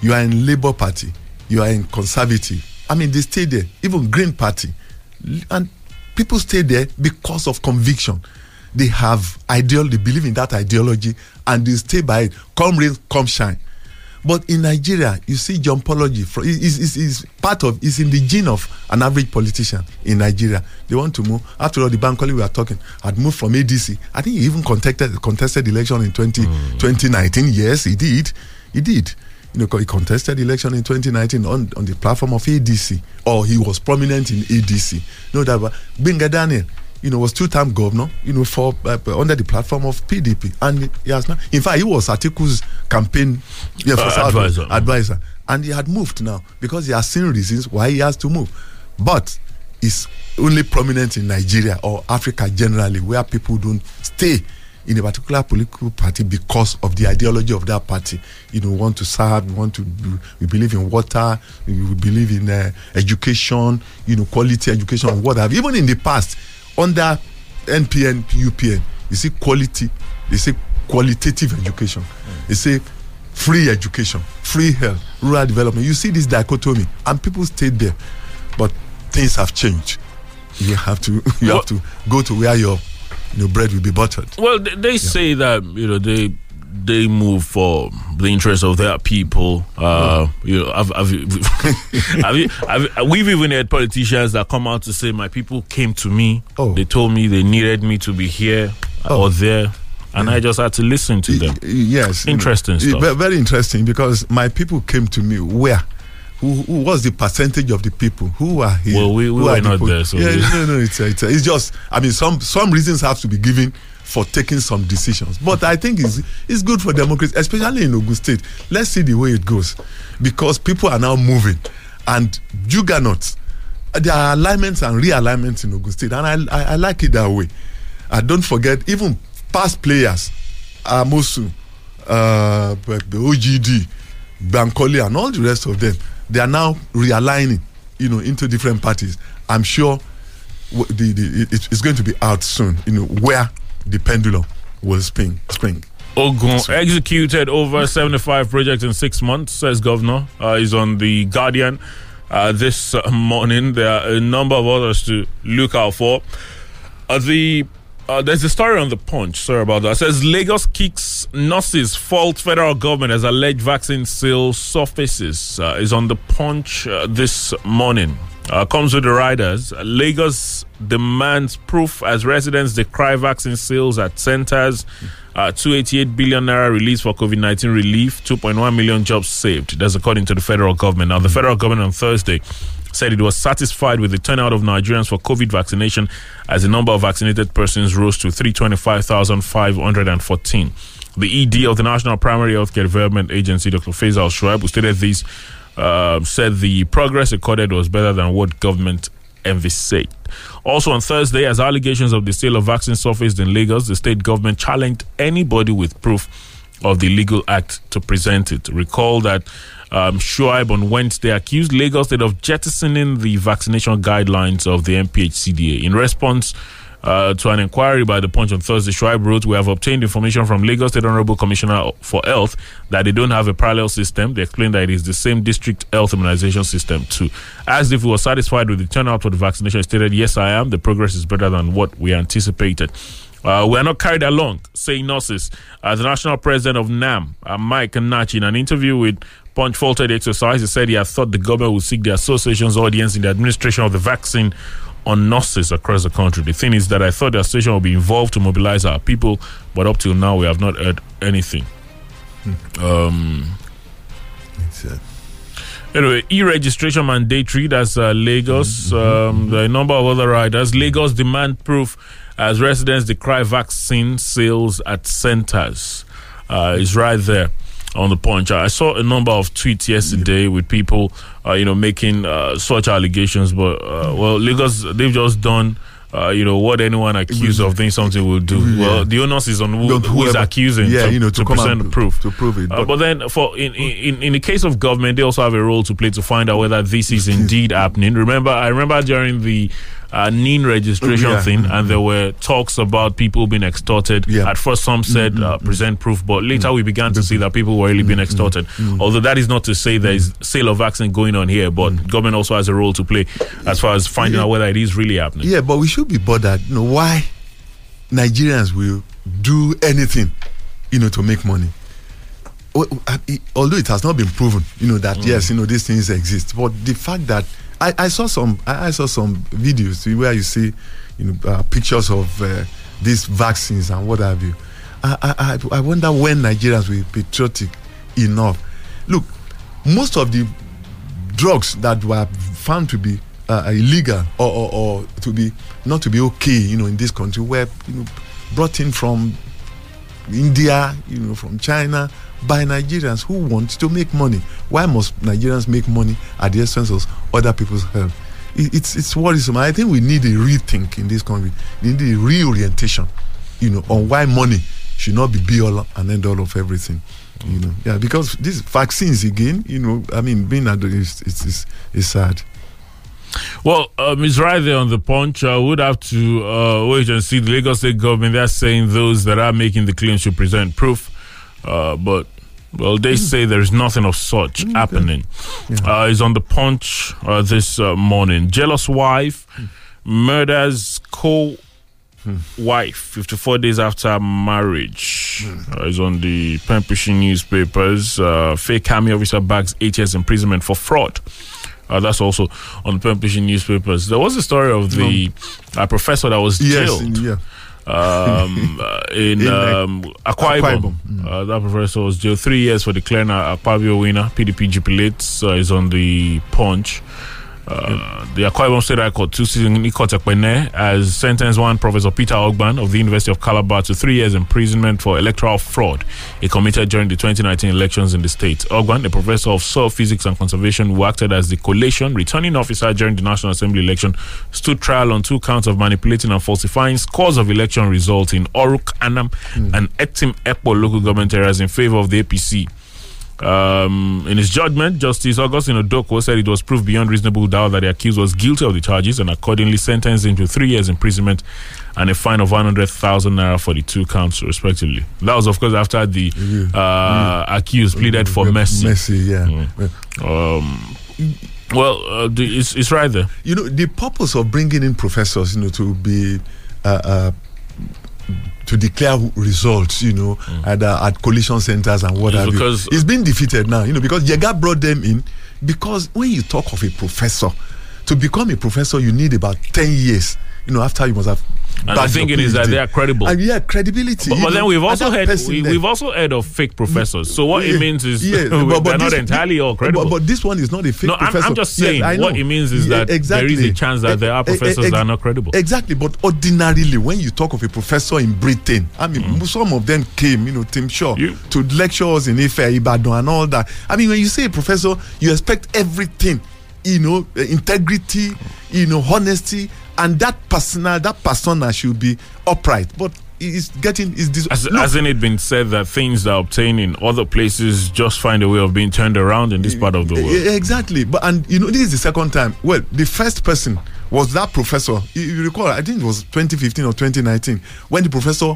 You are in Labour Party. You are in Conservative. I mean, they stay there. Even Green Party. And people stay there because of conviction. They have ideal, they believe in that ideology and they stay by it. Come rain, come shine. But in Nigeria, you see jumpology is is is part of is in the gene of an average politician in Nigeria. They want to move. After all, the Bankole we are talking had moved from ADC. I think he even contested contested election in 20, mm. 2019. Yes, he did. He did. You know, he contested election in 2019 on, on the platform of ADC, or he was prominent in ADC. No doubt. But Gbenga Daniel, you know, was two-time governor, you know, for uh, under the platform of PDP, and he has now. In fact, he was Atiku's campaign yeah, for Uh, advisor. advisor, and he had moved now because he has seen reasons why he has to move, but is only prominent in Nigeria or Africa generally, where people don't stay in a particular political party because of the ideology of that party. You know, want to serve, want to. do- We believe in water. We believe in uh, education. You know, quality education, what have. Even in the past, under NPN, UPN, you see quality. They say qualitative education. They say free education, free health, rural development. You see this dichotomy, and people stayed there, but things have changed. You have to (laughs) you Well- have to go to where your your bread will be buttered. Well, they, they say that you know they they move for the interest of their people. Uh, You know, I've, I've, (laughs) you, have, we've even had politicians that come out to say, "My people came to me. Oh. They told me they needed me to be here Oh. or there, and I just had to listen to them." Yes, Interesting stuff. Very interesting because my people came to me. Where? Who, who was the percentage of the people who are here? Well, we- we Who were are not there, so yeah, no, no, it's, it's it's just. I mean, some some reasons have to be given for taking some decisions, but I think it's it's good for democracy, especially in Ogun State. Let's see the way it goes, because people are now moving, and juggernauts. There are alignments and realignments in Ogun State, and I I, I like it that way. And don't forget, even past players, Amosu, uh, OGD, Bankole, and all the rest of them, they are now realigning, you know, into different parties. I'm sure the, the it, it's going to be out soon, you know, where the pendulum will spring. Spring. Ogun executed over 75 projects in six months, says Governor. Uh, he's on The Guardian uh, this uh, morning. There are a number of others to look out for. Uh, the uh, There's a story on The Punch, sorry about that. It says Lagos kicks nurses, fault federal government as alleged vaccine sale surfaces. Uh, is on The Punch uh, this morning. Uh, comes with the riders. Lagos demands proof as residents decry vaccine sales at centers. Uh, 288 billion naira released for COVID 19 relief, 2.1 million jobs saved. That's according to the federal government. Now, the federal government on Thursday said it was satisfied with the turnout of Nigerians for COVID vaccination as the number of vaccinated persons rose to 325,514. The ED of the National Primary Healthcare Development Agency, Dr. Faisal Shuaib, who stated this, uh, said the progress recorded was better than what government envisaged. Also on Thursday, as allegations of the sale of vaccines surfaced in Lagos, the state government challenged anybody with proof of the legal act to present it. Recall that um, Shuaib on Wednesday accused Lagos State of jettisoning the vaccination guidelines of the NPHCDA. In response uh, to an inquiry by the Punch on Thursday, Shuaib wrote, We have obtained information from Lagos State Honorable Commissioner for Health that they don't have a parallel system. They explained that it is the same district health immunization system too. Asked if he was satisfied with the turnout for the vaccination, stated, Yes, I am. The progress is better than what we anticipated. Uh, we are not carried along, saying nurses. Uh, the national president of NAM, uh, Mike Nnachi, in an interview with Punch faulted exercise, he said he had thought the government would seek the association's audience in the administration of the vaccine on nurses across the country. The thing is that I thought the association would be involved to mobilize our people, but up till now we have not heard anything. Um, It's, uh, Anyway, e-registration mandatory. That's uh, Lagos. Um, the number of other riders. Lagos demand proof as residents decry vaccine sales at centers. Uh, is right there on the punch. I saw a number of tweets yesterday with people, uh, you know, making uh, such allegations. But uh, well, Lagos they've just done. Uh, you know what anyone accused of doing something will do. Well, the onus is on who, who is accusing yeah, to, you know, to to present and proof. to prove it, Uh, but- but then, for in, in in the case of government, they also have a role to play to find out whether this is indeed happening. Remember, I remember during the uh, NIN registration Yeah. thing, and there mm-hmm. were talks about people being extorted. Yeah. At first, some said mm-hmm. uh, present proof, but later mm-hmm. we began to see that people were really being extorted. Although that is not to say there is sale of vaccine going on here, but government also has a role to play as far as finding out whether it is really happening. yeah, but we should be bothered. You know why Nigerians will do anything, you know, to make money. Although it has not been proven, you know, that mm. yes, you know, these things exist, but the fact that I, I saw some, I, I saw some videos where you see, you know, uh, pictures of uh, these vaccines and what have you. I, I, I- wonder when Nigerians will be patriotic enough. Look, most of the drugs that were found to be uh, illegal or, or, or to be not to be okay, you know, in this country were you know brought in from India, you know, from China by Nigerians who want to make money. Why must Nigerians make money at the expense of other people's health? It, it's it's worrisome. I think we need a rethink in this country. We need a reorientation, you know, on why money should not be be all and end all of everything. You know, yeah, because these vaccines again, you know, I mean, being it's it's it's, sad. Well, um, it's right there on the punch. I would have to uh, wait and see the Lagos State government. They're saying those that are making the claims should present proof, uh, but well, they say there's nothing of such happening. Uh, it's on the punch uh, this uh, morning. Jealous wife murders co. Wife, 54 days after marriage, uh, is on the pen pushing newspapers. Uh, fake army officer bags eight years imprisonment for fraud. Uh, that's also on the pen pushing newspapers. There was a story of the uh, professor that was Yes, jailed yeah. Um, (laughs) uh, in, In, uh, um, Akwa Ibom. Ibom. Uh, that professor was jailed three years for declaring a Akpabio winner. PDP jubilates uh, is on the punch. Uh, The Akwa Ibom State High Court, two season Nikot Ekpene, has sentenced one Professor Peter Ogban of the University of Calabar to three years imprisonment for electoral fraud he committed during the 2019 elections in the state. Ogban, a professor of soil physics and conservation who acted as the collation returning officer during the National Assembly election, stood trial on two counts of manipulating and falsifying scores of election results in Oruk, Anam, and Etim Ekpo local government areas in favor of the APC. Um, in his judgment, Justice Augustine Odoko said it was proved beyond reasonable doubt that the accused was guilty of the charges and accordingly sentenced him to three years imprisonment and a fine of 100,000 naira for the two counts, respectively. That was, of course, after the uh, accused pleaded for mercy. Mercy, yeah. Mm. Um, well, uh, the, it's, it's right there. You know, the purpose of bringing in professors, you know, to be uh, uh, to declare results, you know, at, uh, at collation centers and what It's have you. because- It's been defeated now, you know, because Jega brought them in because when you talk of a professor to become a professor, you need about 10 years. You know, after you must have. And the your thinking is that they are credible. And yeah, credibility. But, but then we've also heard we, we've also heard of fake professors. So what Yeah, it means is yeah, they're (laughs) but- but not this- entirely all credible. But, this one is not a fake professor. No, I'm- I'm just saying, what it means is that there is a chance that there are Eh, eh, professors ex- that are not credible. Exactly, but ordinarily, when you talk of a professor in Britain, I mean, Mm. some of them came, you know, Tim Shaw, to lecture us in Ife, Ibadan, and all that. I mean, when you say a professor, you expect everything, you know, eh, integrity, you know, honesty, and that persona, that persona should be upright. But it's getting is this. Has, hasn't it been said that things that are obtained in other places just find a way of being turned around in this eh, part of the eh, world? Yeah, exactly. But and you know, this is the second time. Well, the first person was that professor. You, you recall? I think it was 2015 or 2019 when the professor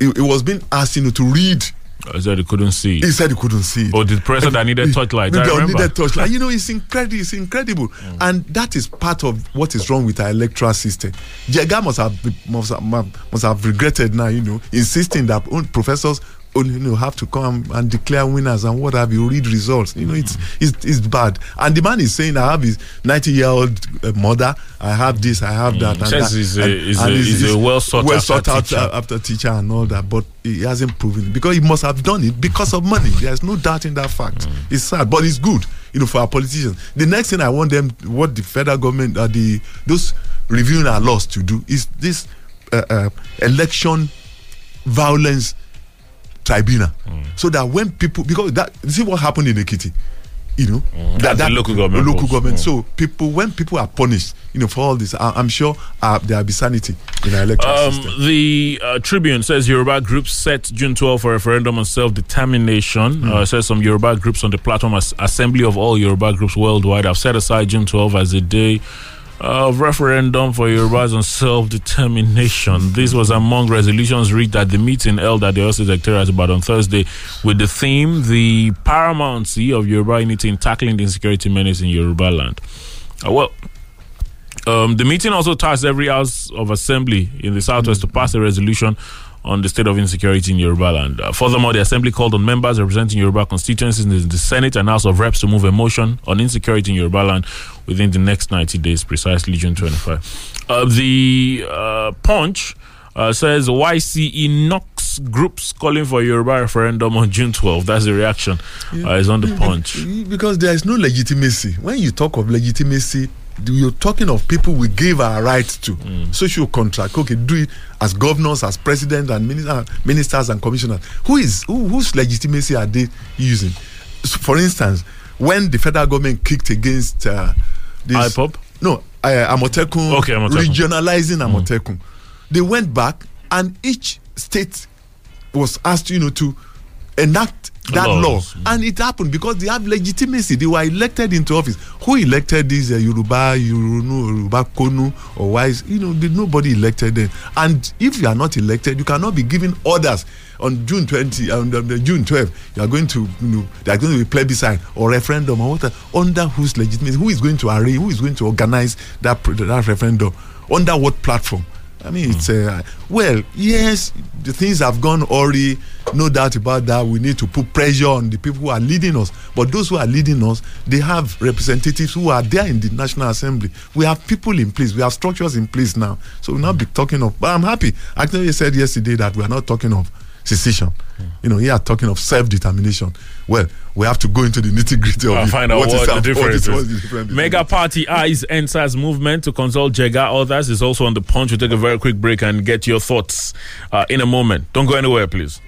it, he was being asked, you know, to read. I said he couldn't see. He said he couldn't see. it. Or the professor that needed torchlight. I Maybe I remember. needed torchlight. You know, it's incredible. It's incredible, Mm. and that is part of what is wrong with our electoral system. Jega must have must have, must have regretted now. You know, insisting that own professors you know have to come and declare winners and what have you read results. You know, it's it's, it's bad. And the man is saying, I have his ninety year old uh, mother. I have this. I have that. And Says that. he's a- and, he's and a- he's a well sought well after sought out teacher. after teacher and all that, but he hasn't proven it because he must have done it because of money. There's no doubt in that fact. It's sad, but it's good, you know, for our politicians. The next thing I want them, what the federal government, uh, the those reviewing our laws to do is this uh, uh, election violence tribunal, so that when people because that see what happened in Ekiti. You know that the local government local government. Mm. So people, when people are punished, you know, for all this, I, I'm sure uh, there will be sanity in our electoral Um, system. the uh, Tribune says Yoruba groups set June 12 for referendum on self determination. Hmm. Uh, says some Yoruba groups on the platform as Assembly of All Yoruba Groups Worldwide have set aside June 12 as a day of referendum for Yorubas on self determination. This was among resolutions reached at the meeting held at the Osi Secretariat about on Thursday with the theme The Paramountcy of Yoruba Unity in Tackling the Insecurity Menace in Yoruba Land. Uh, well, um, the meeting also tasked every House of Assembly in the Southwest to pass a resolution on the state of insecurity in Yoruba land. Uh, furthermore, the Assembly called on members representing Yoruba constituencies in the, the Senate and House of Reps to move a motion on insecurity in Yoruba land within the next 90 days, precisely June 25. Uh, the uh, Punch uh, says YCE knocks groups calling for Yoruba referendum on June 12. That's the reaction. Uh, is on the (laughs) Punch. because there is no legitimacy. When you talk of legitimacy, you're talking of people we give our rights to. Social contract. Okay, do it as governors, as president, and minister, ministers and commissioners. Who is who, whose legitimacy are they using? So for instance, when the federal government kicked against uh, this, IPOB? no, uh, Amotekun, Okay, Amotekun. regionalizing Amotekun, they went back and each state was asked, you know, to enact that Laws. law, and it happened because they have legitimacy. They were elected into office. Who elected these uh, Yoruba, Yorunu, Yoruba Konu, or wise? You know, nobody elected them. And if you are not elected, you cannot be giving orders on June twenty, on the June twelve. You are going to, you know, there are going to be plebiscite or referendum or what? Under whose legitimacy? Who is going to arrange? Who is going to organize that that referendum? Under what platform? I mean, it's uh, well, yes, the things have gone already, no doubt about that. We need to put pressure on the people who are leading us. But those who are leading us, they have representatives who are there in the National Assembly. We have people in place. We have structures in place now. So we'll not be talking of. But I'm happy. Actually, you said yesterday that we are not talking of secession. You know, here are talking of self-determination. Well, we have to go into the nitty-gritty of I'll it. find out what, is the difference what is. the difference Mega between Party Eyes enters movement to consult Jega. Others is also on the punch. We'll take a very quick break and get your thoughts uh, in a moment. Don't go anywhere, please.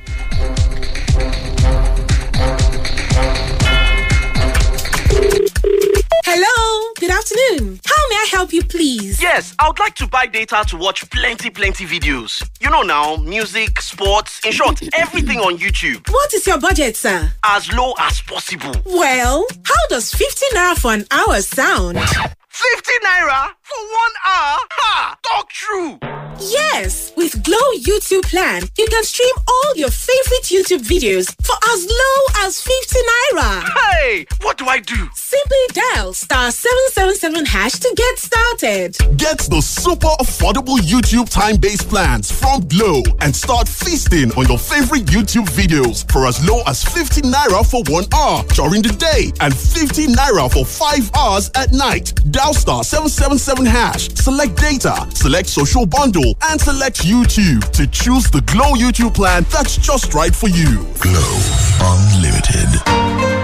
Hello, good afternoon. How may I help you, please? Yes, I would like to buy data to watch plenty, plenty videos. You know now, music, sports, in short, everything on YouTube. What is your budget, sir? As low as possible. Well, how does 50 naira for an hour sound? 50 naira for one hour? Ha! Talk true! Yes, with Glo YouTube plan, you can stream all your favorite YouTube videos for as low as 50 naira. Hey, what do I do? Simply dial star 777 hash to get started. Get the super affordable YouTube time based plans from Glo and start feasting on your favorite YouTube videos for as low as 50 naira for one hour during the day and 50 naira for five hours at night. Dial star 777 hash, select data, select social bundle, and select YouTube to choose the Glo YouTube plan that's just right for you. Glo Unlimited.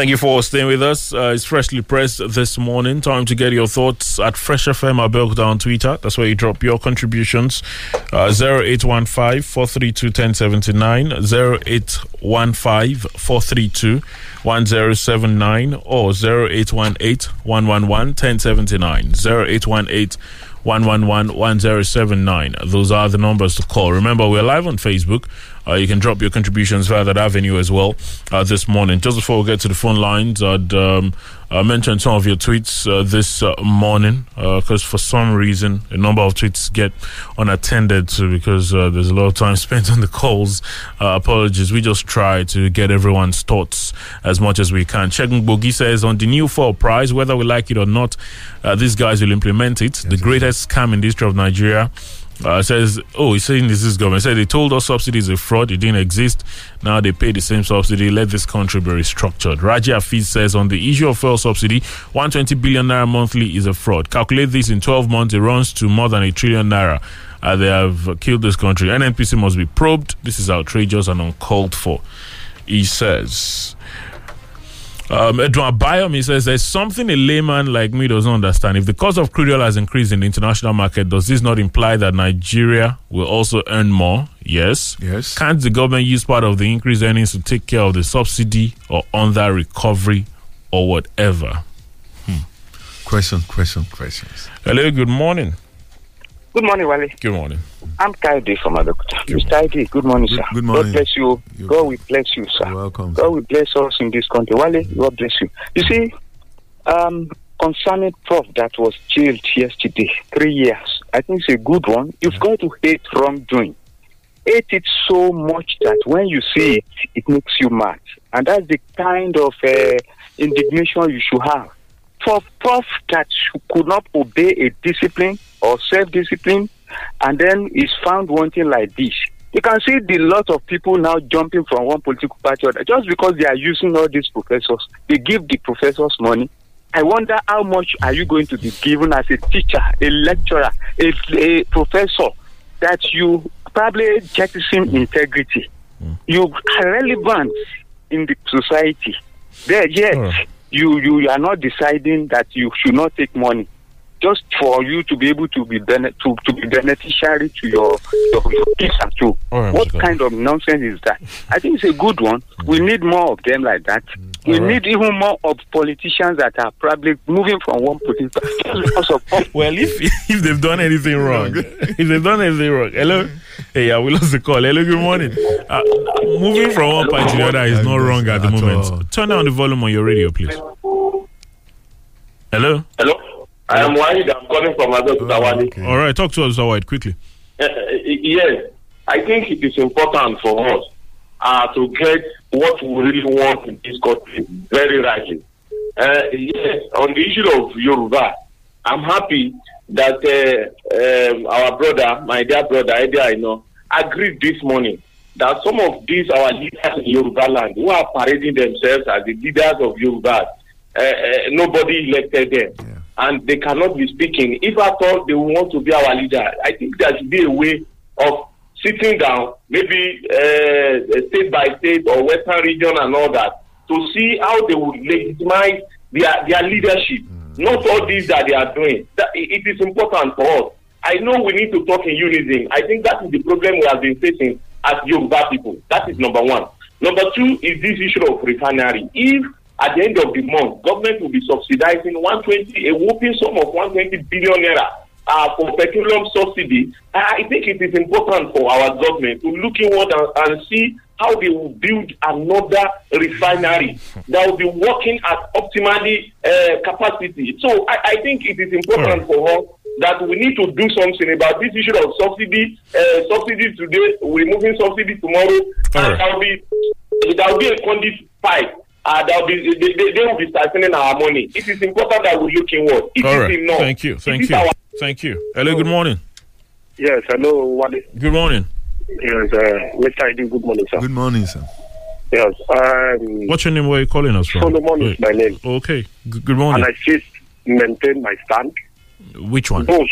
Thank you for staying with us. Uh, it's freshly pressed this morning. Time to get your thoughts at Fresh FM Abeokuta on Twitter. That's where you drop your contributions. Uh, 0815 432 1079, 0815 432 1079, or 0818 111 1079, 0818 111 1079. Those are the numbers to call. Remember, we're live on Facebook. Uh, you can drop your contributions via that avenue as well uh, this morning. Just before we get to the phone lines, I'd um, uh, mention some of your tweets uh, this uh, morning because for some reason a number of tweets get unattended to because uh, there's a lot of time (laughs) spent on the calls. Uh, apologies. We just try to get everyone's thoughts as much as we can. Checking Bogi says on the new fuel Prize, whether we like it or not, uh, these guys will implement it. the greatest scam in the history of Nigeria. Uh, says, oh, he's saying this is government. Said they told us subsidy is a fraud. It didn't exist. Now they pay the same subsidy. Let this country be restructured. Raja Hafiz says on the issue of fuel subsidy, 120 billion naira monthly is a fraud. Calculate this in 12 months, it runs to more than a trillion naira. Uh, they have killed this country. NNPC must be probed. This is outrageous and uncalled for. He says. Um, Edwin Bayom, he says there's something a layman like me doesn't understand. If the cost of crude oil has increased in the international market, does this not imply that Nigeria will also earn more? Yes. Yes. Can't the government use part of the increased earnings to take care of the subsidy or under recovery or whatever? Question, question, questions. Hello, good morning. Good morning, Wale. Good morning. I'm Kaide from Abeokuta. Mr. Ide, good morning, Good- sir. good morning. God bless you. God will bless you, sir. You're welcome. God will bless us in this country. Wale, God bless you. You see, um, concerning Prof that was jailed yesterday, three years, I think it's a good one. You've got to hate wrongdoing. Hate it so much that when you see it, it makes you mad. And that's the kind of uh, indignation you should have. For Prof that could not obey a discipline or self-discipline and then is found wanting like this. You can see the lot of people now jumping from one political party or other just because they are using all these professors. They give the professors money. I wonder how much are you going to be given as a teacher, a lecturer, a, a professor that you probably jettison integrity. Hmm. You are relevant in the society. There, yes, Alright. Hmm. you you are not deciding that you should not take money just for you to be able to be bene- to, to be beneficiary to your your, your kids and too. All right, what Mr. kind of nonsense is that? I think it's a good one. We need more of them like that. We All right. need even more of politicians that are probably moving from one political just because of Well, if if they've done anything (laughs) wrong, if they've done anything wrong, hello, hey, yeah, we lost the call. Hello, good morning. Uh, moving from one party to the other is not wrong at the At all. moment. Turn down the volume on your radio, please. Hello. Hello, I am Wahid. I'm calling from Abeokuta, Wale. Okay. All right, talk to us, White, quickly. Uh, yes, I think it is important for us uh, to get what we really want in this country very rightly. Uh, yes, on the issue of Yoruba, I'm happy that uh, um, our brother, my dear brother, Eddie know, agreed this morning that some of these our leaders in Yoruba land who are parading themselves as the leaders of Yoruba, uh, uh, nobody elected them. And they cannot be speaking. If at all they want to be our leader, I think there should be a way of sitting down, maybe uh, state by state or western region and all that, to see how they would legitimize their their leadership, not all this that they are doing. That, it it is important for us. I know we need to talk in unison. I think that is the problem we have been facing as Yoruba people. That is number one. Number two is this issue of refinery. If at the end of the month, government will be subsidizing 120, a whooping sum of 120 billion naira uh, for petroleum subsidy, I think it is important for our government to look inward and, and see how they will build another refinery (laughs) that will be working at optimally uh, capacity. So I, I think it is important for us that we need to do something about this issue of subsidy, uh, subsidy today, removing subsidy tomorrow, and there will be there will be a conduit pipe. Uh, there will be, they, they, they will be siphoning our money. It is important that we look inward. It All is enough. Thank you. Thank is you. our- Thank you. Hello, good morning. Yes, hello, Wale. Good morning. Yes, uh, Mr. Idi, good morning, sir. Good morning, sir. Yes, um, What's your name? Where are you calling us from? Solomon is my name. Okay. G- good morning. And I still maintain my stand. Which one? Those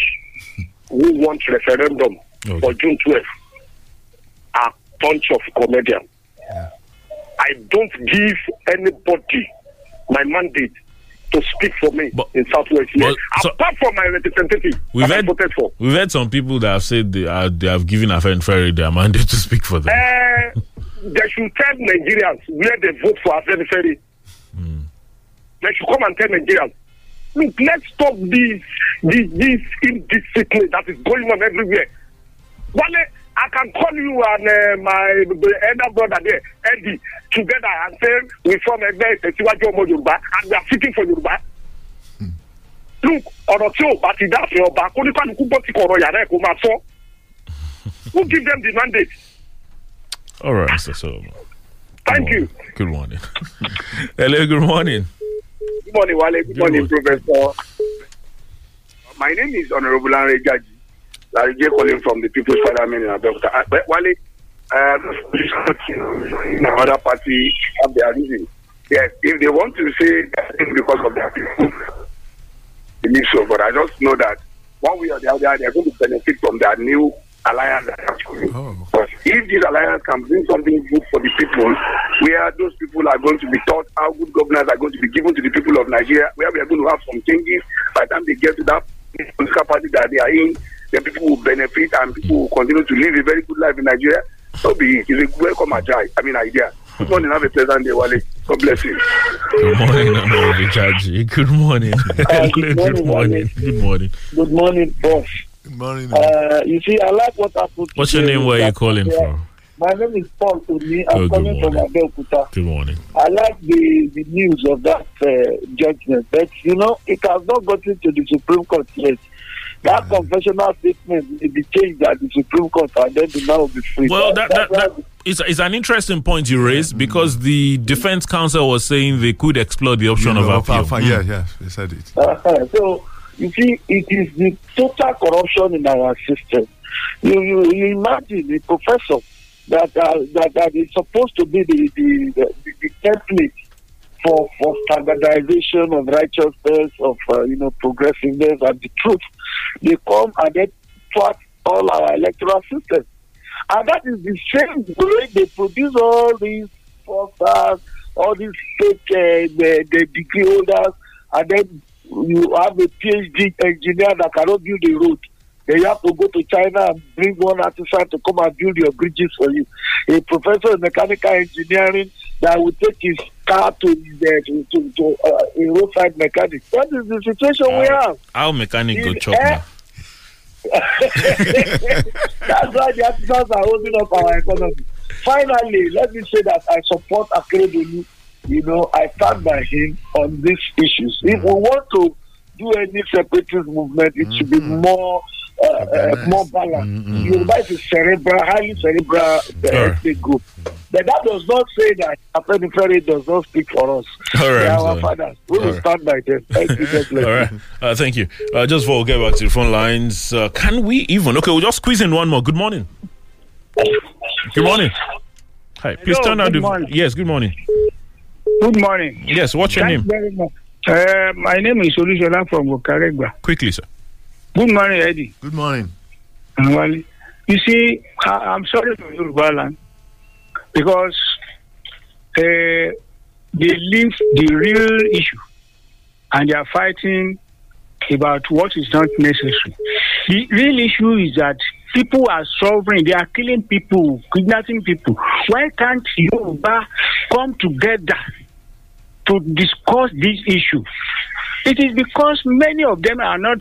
who want referendum Okay. for June 12th are bunch of comedians. I don't give anybody my mandate to speak for me in Southwest here. Apart from my representative We've that I had, voted for. we've had some people that have said they, are, they have given Afenifere their (laughs) mandate to speak for them. Uh, they should tell Nigerians where they vote for Afenifere. They should come and tell Nigerians. Look, let's stop this, this, this indiscipline that is going on everywhere. Wale, I can call you and uh, my elder brother there, Eddie, together and say we form Egbe Tesiwaju Omo Yoruba and we are seeking for Yoruba. Look, ọ̀rọ̀ tí ò bá ti dáàfin ọba kó ní kálukú gbọ́ ti kọ̀rọ̀ yàrá ẹ̀ kó máa sọ. Who give them the mandate? All right, Mr. Solomon. Thank you. Good morning. (laughs) Hello, good morning. Good morning, Wale. Good, morning, Professor. My name is Honorable Henry Jaji. Larry J. calling from the People's Parliament in Abeokuta. Uh, but Wale, uh, another party have their reason. Yes, if they want to say that it's because of their people, believe so. But I just know that one way or the other, they're going to benefit from their new alliance that. But if this alliance can bring something good for the people, where those people are going to be taught how good governance are going to be given to the people of Nigeria, where we are going to have some changes by the time they get to that political party that they are in, then people will benefit and people will continue to live a very good life in Nigeria. So be it. It's a welcome idea. I mean, idea. Good morning. Have a pleasant day, Wale. God bless you. Good morning, Honorable Jaji. Good morning. Hello, (laughs) good good morning, morning. Good morning. Good morning, boss. Good morning. Uh, you see, I like what happened. What's your name? Where are you calling yeah, from? My name is Paul Oni. I'm Oh, good calling from morning. Abeokuta. Good morning. I like the, the news of that uh, judgment, but you know, it has not gotten to the Supreme Court yet. That confessional statement will be changed at the Supreme Court, and then the man will be free. Well, that, that, That's that it's, it's an interesting point you raised because the defense counsel was saying they could explore the option You of know, appeal. fa- fa- Mm. Yeah, yeah, they said it. Uh-huh. So you see, it is the total corruption in our system. You you, you imagine a professor that uh, that that is supposed to be the the, the, the template for for standardization of righteousness of uh, you know progressiveness and the truth. They come and they thwart all our electoral system, and that is the same way they produce all these posters, all these fake uh, the, the degree holders, and then you have a PhD engineer that cannot build a road. Then you have to go to China and bring one artisan to come and build your bridges for you. A professor in mechanical engineering that will take his car to the uh, to, to, to uh, a roadside mechanic. That is the situation we have. How mechanic go chop now? Eh? (laughs) That's why the artisans are holding up our economy. Finally, let me say that I support Akeredolu. You know, I stand by him on these issues. If we mm. want to do any separatist movement, it should be mm-hmm. more uh, uh, more balanced. Yoruba is a cerebral, highly cerebral uh, ethnic group. But that does not say that Afenifere does not speak for us. All right, They are our fathers. We will right. stand by them. Thank you. All right. Uh, thank you. Uh, just before we get back to the phone lines, uh, can we even? Okay, we'll just squeeze in one more. Good morning. Good morning. Hi. Please Hello, turn on the. morning. Yes. Good morning. Good morning. Yes. What's your name? very much. Uh, my name is Olusola from Okaregba. Quickly, sir. Good morning, Eddie. Good morning. You see, I, I'm sorry for Yoruba land because uh, they leave the real issue and they are fighting about what is not necessary. The real issue is that people are suffering. They are killing people, kidnapping people. Why can't Yoruba come together to discuss this issue? It is because many of them are not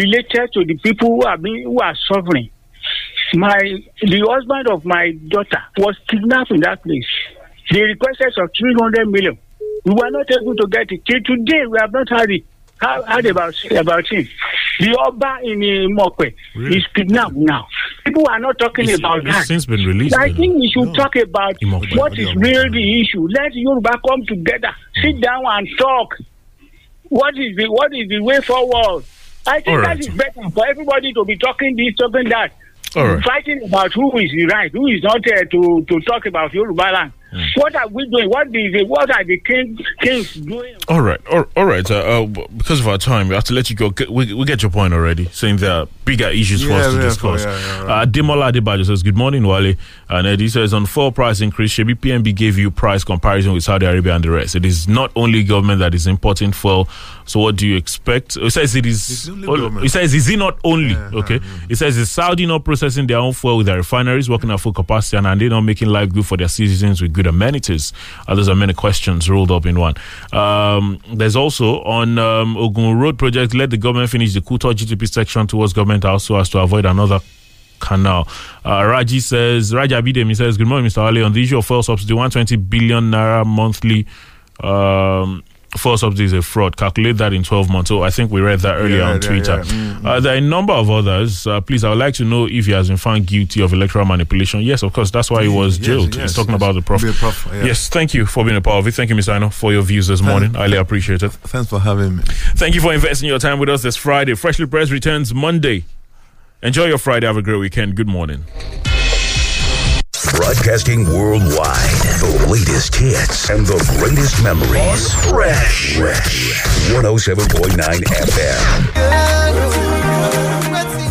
related to the people who are being who are suffering. My the husband of my daughter was kidnapped in that place. They requested of three hundred million. We were not able to get it. Till today, we have not had it. Heard about about him. The Oba in uh, Mokwe is kidnapped now. People are not talking It's- about that. since been released, I think we should talk about Imeko. what is really the issue. Let Yoruba come together, sit down and talk. What is the what is the way forward? I think All that right. is better for everybody to be talking this, talking that. Right. Fighting about who is right, who is not there to, to talk about Yoruba land. Hmm. What are we doing? What is the, what are the king, kings doing? All right, all, all right. Uh, uh, because of our time, we have to let you go. We, we get your point already, saying there are bigger issues for us to yeah, discuss. yeah, yeah, right. uh, Demola Adebayo says, Good morning, Wale. And Eddie says, On full price increase, Shebi PMB gave you price comparison with Saudi Arabia and the rest. It is not only government that is importing fuel. So, what do you expect? It says it is. only it says, Is it not only? okay. It says, Is Saudi not processing their own fuel with their refineries, working at full capacity, and are they not making life good for their citizens with good amenities? Those are many questions rolled up in one. Um, there's also on um, Ogun Road project, let the government finish the Kuto GTP section towards government house so as to avoid another canal. Uh, Raji says, Raja Bidemi says, Good morning, Mr. Ali. On the issue of fuel subsidy, 120 billion naira monthly. Um, Fuel subsidy is a fraud. Calculate that in 12 months. So I think we read that earlier Yeah, on yeah, Twitter. yeah. Mm, Uh, there are a number of others. Uh, please, I would like to know if he has been found guilty of electoral manipulation. Yes, of course. That's why he was jailed. yes, He's talking yes. about the prof. Prof. Yes, thank you for being a part of it. Thank you, Mr. Aino, for your views this morning. I really appreciate it. Thanks for having me. Thank you for investing your time with us this Friday. Freshly Pressed returns Monday. Enjoy your Friday. Have a great weekend. Good morning. Broadcasting worldwide. The latest hits and the greatest memories. Fresh. Fresh. 107.9 FM.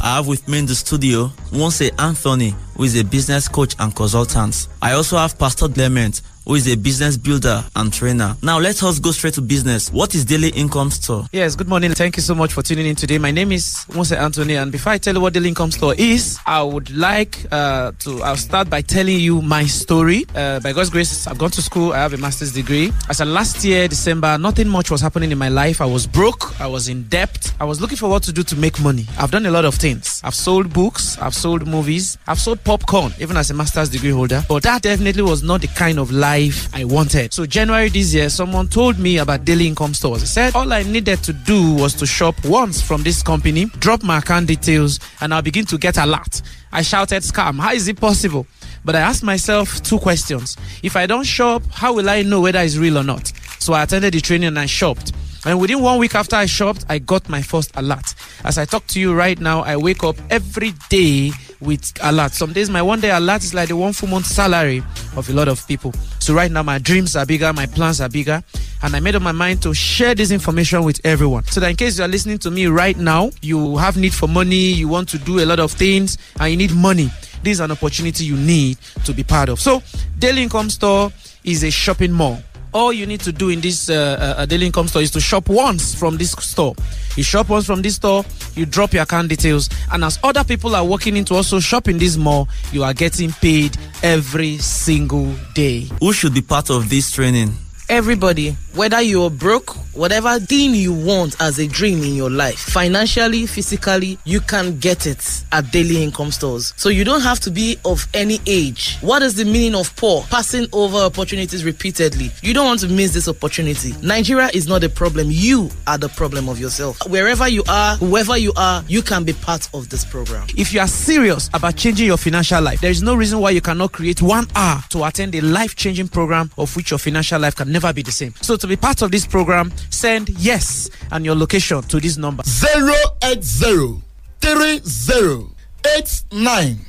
I have with me in the studio Once Anthony, who is a business coach and consultant. I also have Pastor Clement, who is a business builder and trainer. Now let us go straight to business. What is Daily Income Store? Yes, good morning. Thank you so much for tuning in today. My name is Mose Anthony, and before I tell you what the Income Store is, I would like uh, to. I'll start by telling you my story. Uh, by God's grace, I've gone to school. I have a master's degree. As of last year, December, nothing much was happening in my life. I was broke. I was in debt. I was looking for what to do to make money. I've done a lot of things. I've sold books. I've sold movies. I've sold popcorn, even as a master's degree holder. But that definitely was not the kind of life I wanted. So January this year, someone told me about daily income stores. He said all I needed to do was to shop once from this company, drop my account details, and I'll begin to get a lot. I shouted, scam. How is it possible? But I asked myself two questions. If I don't shop, how will I know whether it's real or not? So I attended the training and I shopped. And within one week after I shopped, I got my first alert. As I talk to you right now, I wake up every day with alert. Some days my one day alert is like the one full month salary of a lot of people. So right now my dreams are bigger, my plans are bigger, and I made up my mind to share this information with everyone. So that in case you are listening to me right now, you have need for money, you want to do a lot of things, and you need money. This is an opportunity you need to be part of. So Daily Income Store is a shopping mall all you need to do in this uh, uh, daily income store is to shop once from this store. You shop once from this store, you drop your account details, and as other people are walking into also shop in this mall, you are getting paid every single day. Who should be part of this training? Everybody, whether you're broke, whatever thing you want as a dream in your life, financially, physically, you can get it at daily income stores. So you don't have to be of any age. What is the meaning of poor? Passing over opportunities repeatedly. You don't want to miss this opportunity. Nigeria is not a problem. You are the problem of yourself. Wherever you are, whoever you are, you can be part of this program. If you are serious about changing your financial life, there is no reason why you cannot create one hour to attend a life changing program of which your financial life can never be the same. So, to be part of this program, send yes and your location to this number zero eight zero three zero eight nine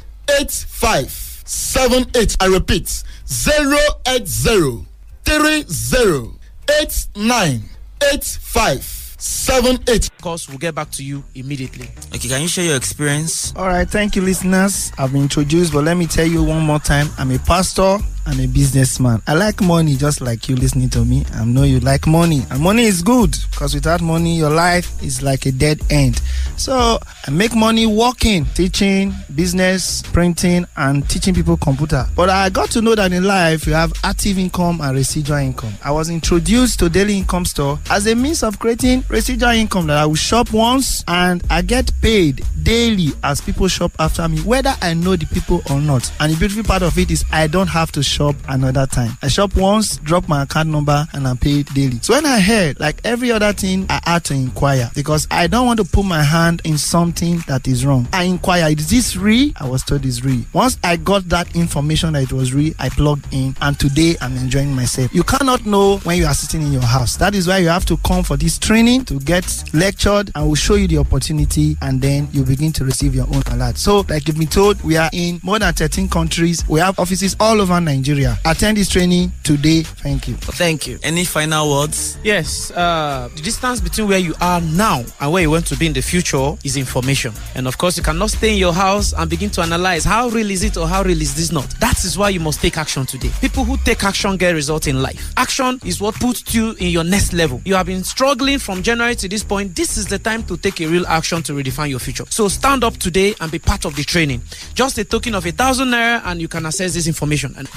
eight five seven eight. I repeat zero eight zero three zero eight nine eight five seven eight. Of course, we'll get back to you immediately. Okay, can you share your experience? All right, thank you, listeners. I've been introduced, but let me tell you one more time I'm a pastor, I'm a businessman. I like money just like you listening to me. I know you like money. And money is good because without money, your life is like a dead end. So I make money working, teaching, business, printing, and teaching people computer. But I got to know that in life, you have active income and residual income. I was introduced to Daily Income Store as a means of creating residual income that I will shop once and I get paid daily as people shop after me, whether I know the people or not. And the beautiful part of it is I don't have to shop another time. I shop once, drop my account number, and I'm paid daily. So when I heard, like every other thing, I had to inquire because I don't want to put my hand in something that is wrong. I inquire, is this real? I was told it's real. Once I got that information that it was real, I plugged in, and today I'm enjoying myself. You cannot know when you are sitting in your house. That is why you have to come for this training to get lectured, and we'll show you the opportunity, and then you begin to receive your own alert. So, like you've been told, we are in more than 13 countries. We have offices all over Nigeria. Attend this training today. Thank you. Thank you. Any final words? Yes, uh, the distance between where you are now and where you want to be in the future is information. And of course, you cannot stay in your house and begin to analyze how real is it or how real is this not. That is why you must take action today. People who take action get results in life. Action is what puts you in your next level. You have been struggling from January to this point. This is the time to take a real action to redefine your future. So stand up today and be part of the training. Just a token of a thousand naira, and you can access this information. And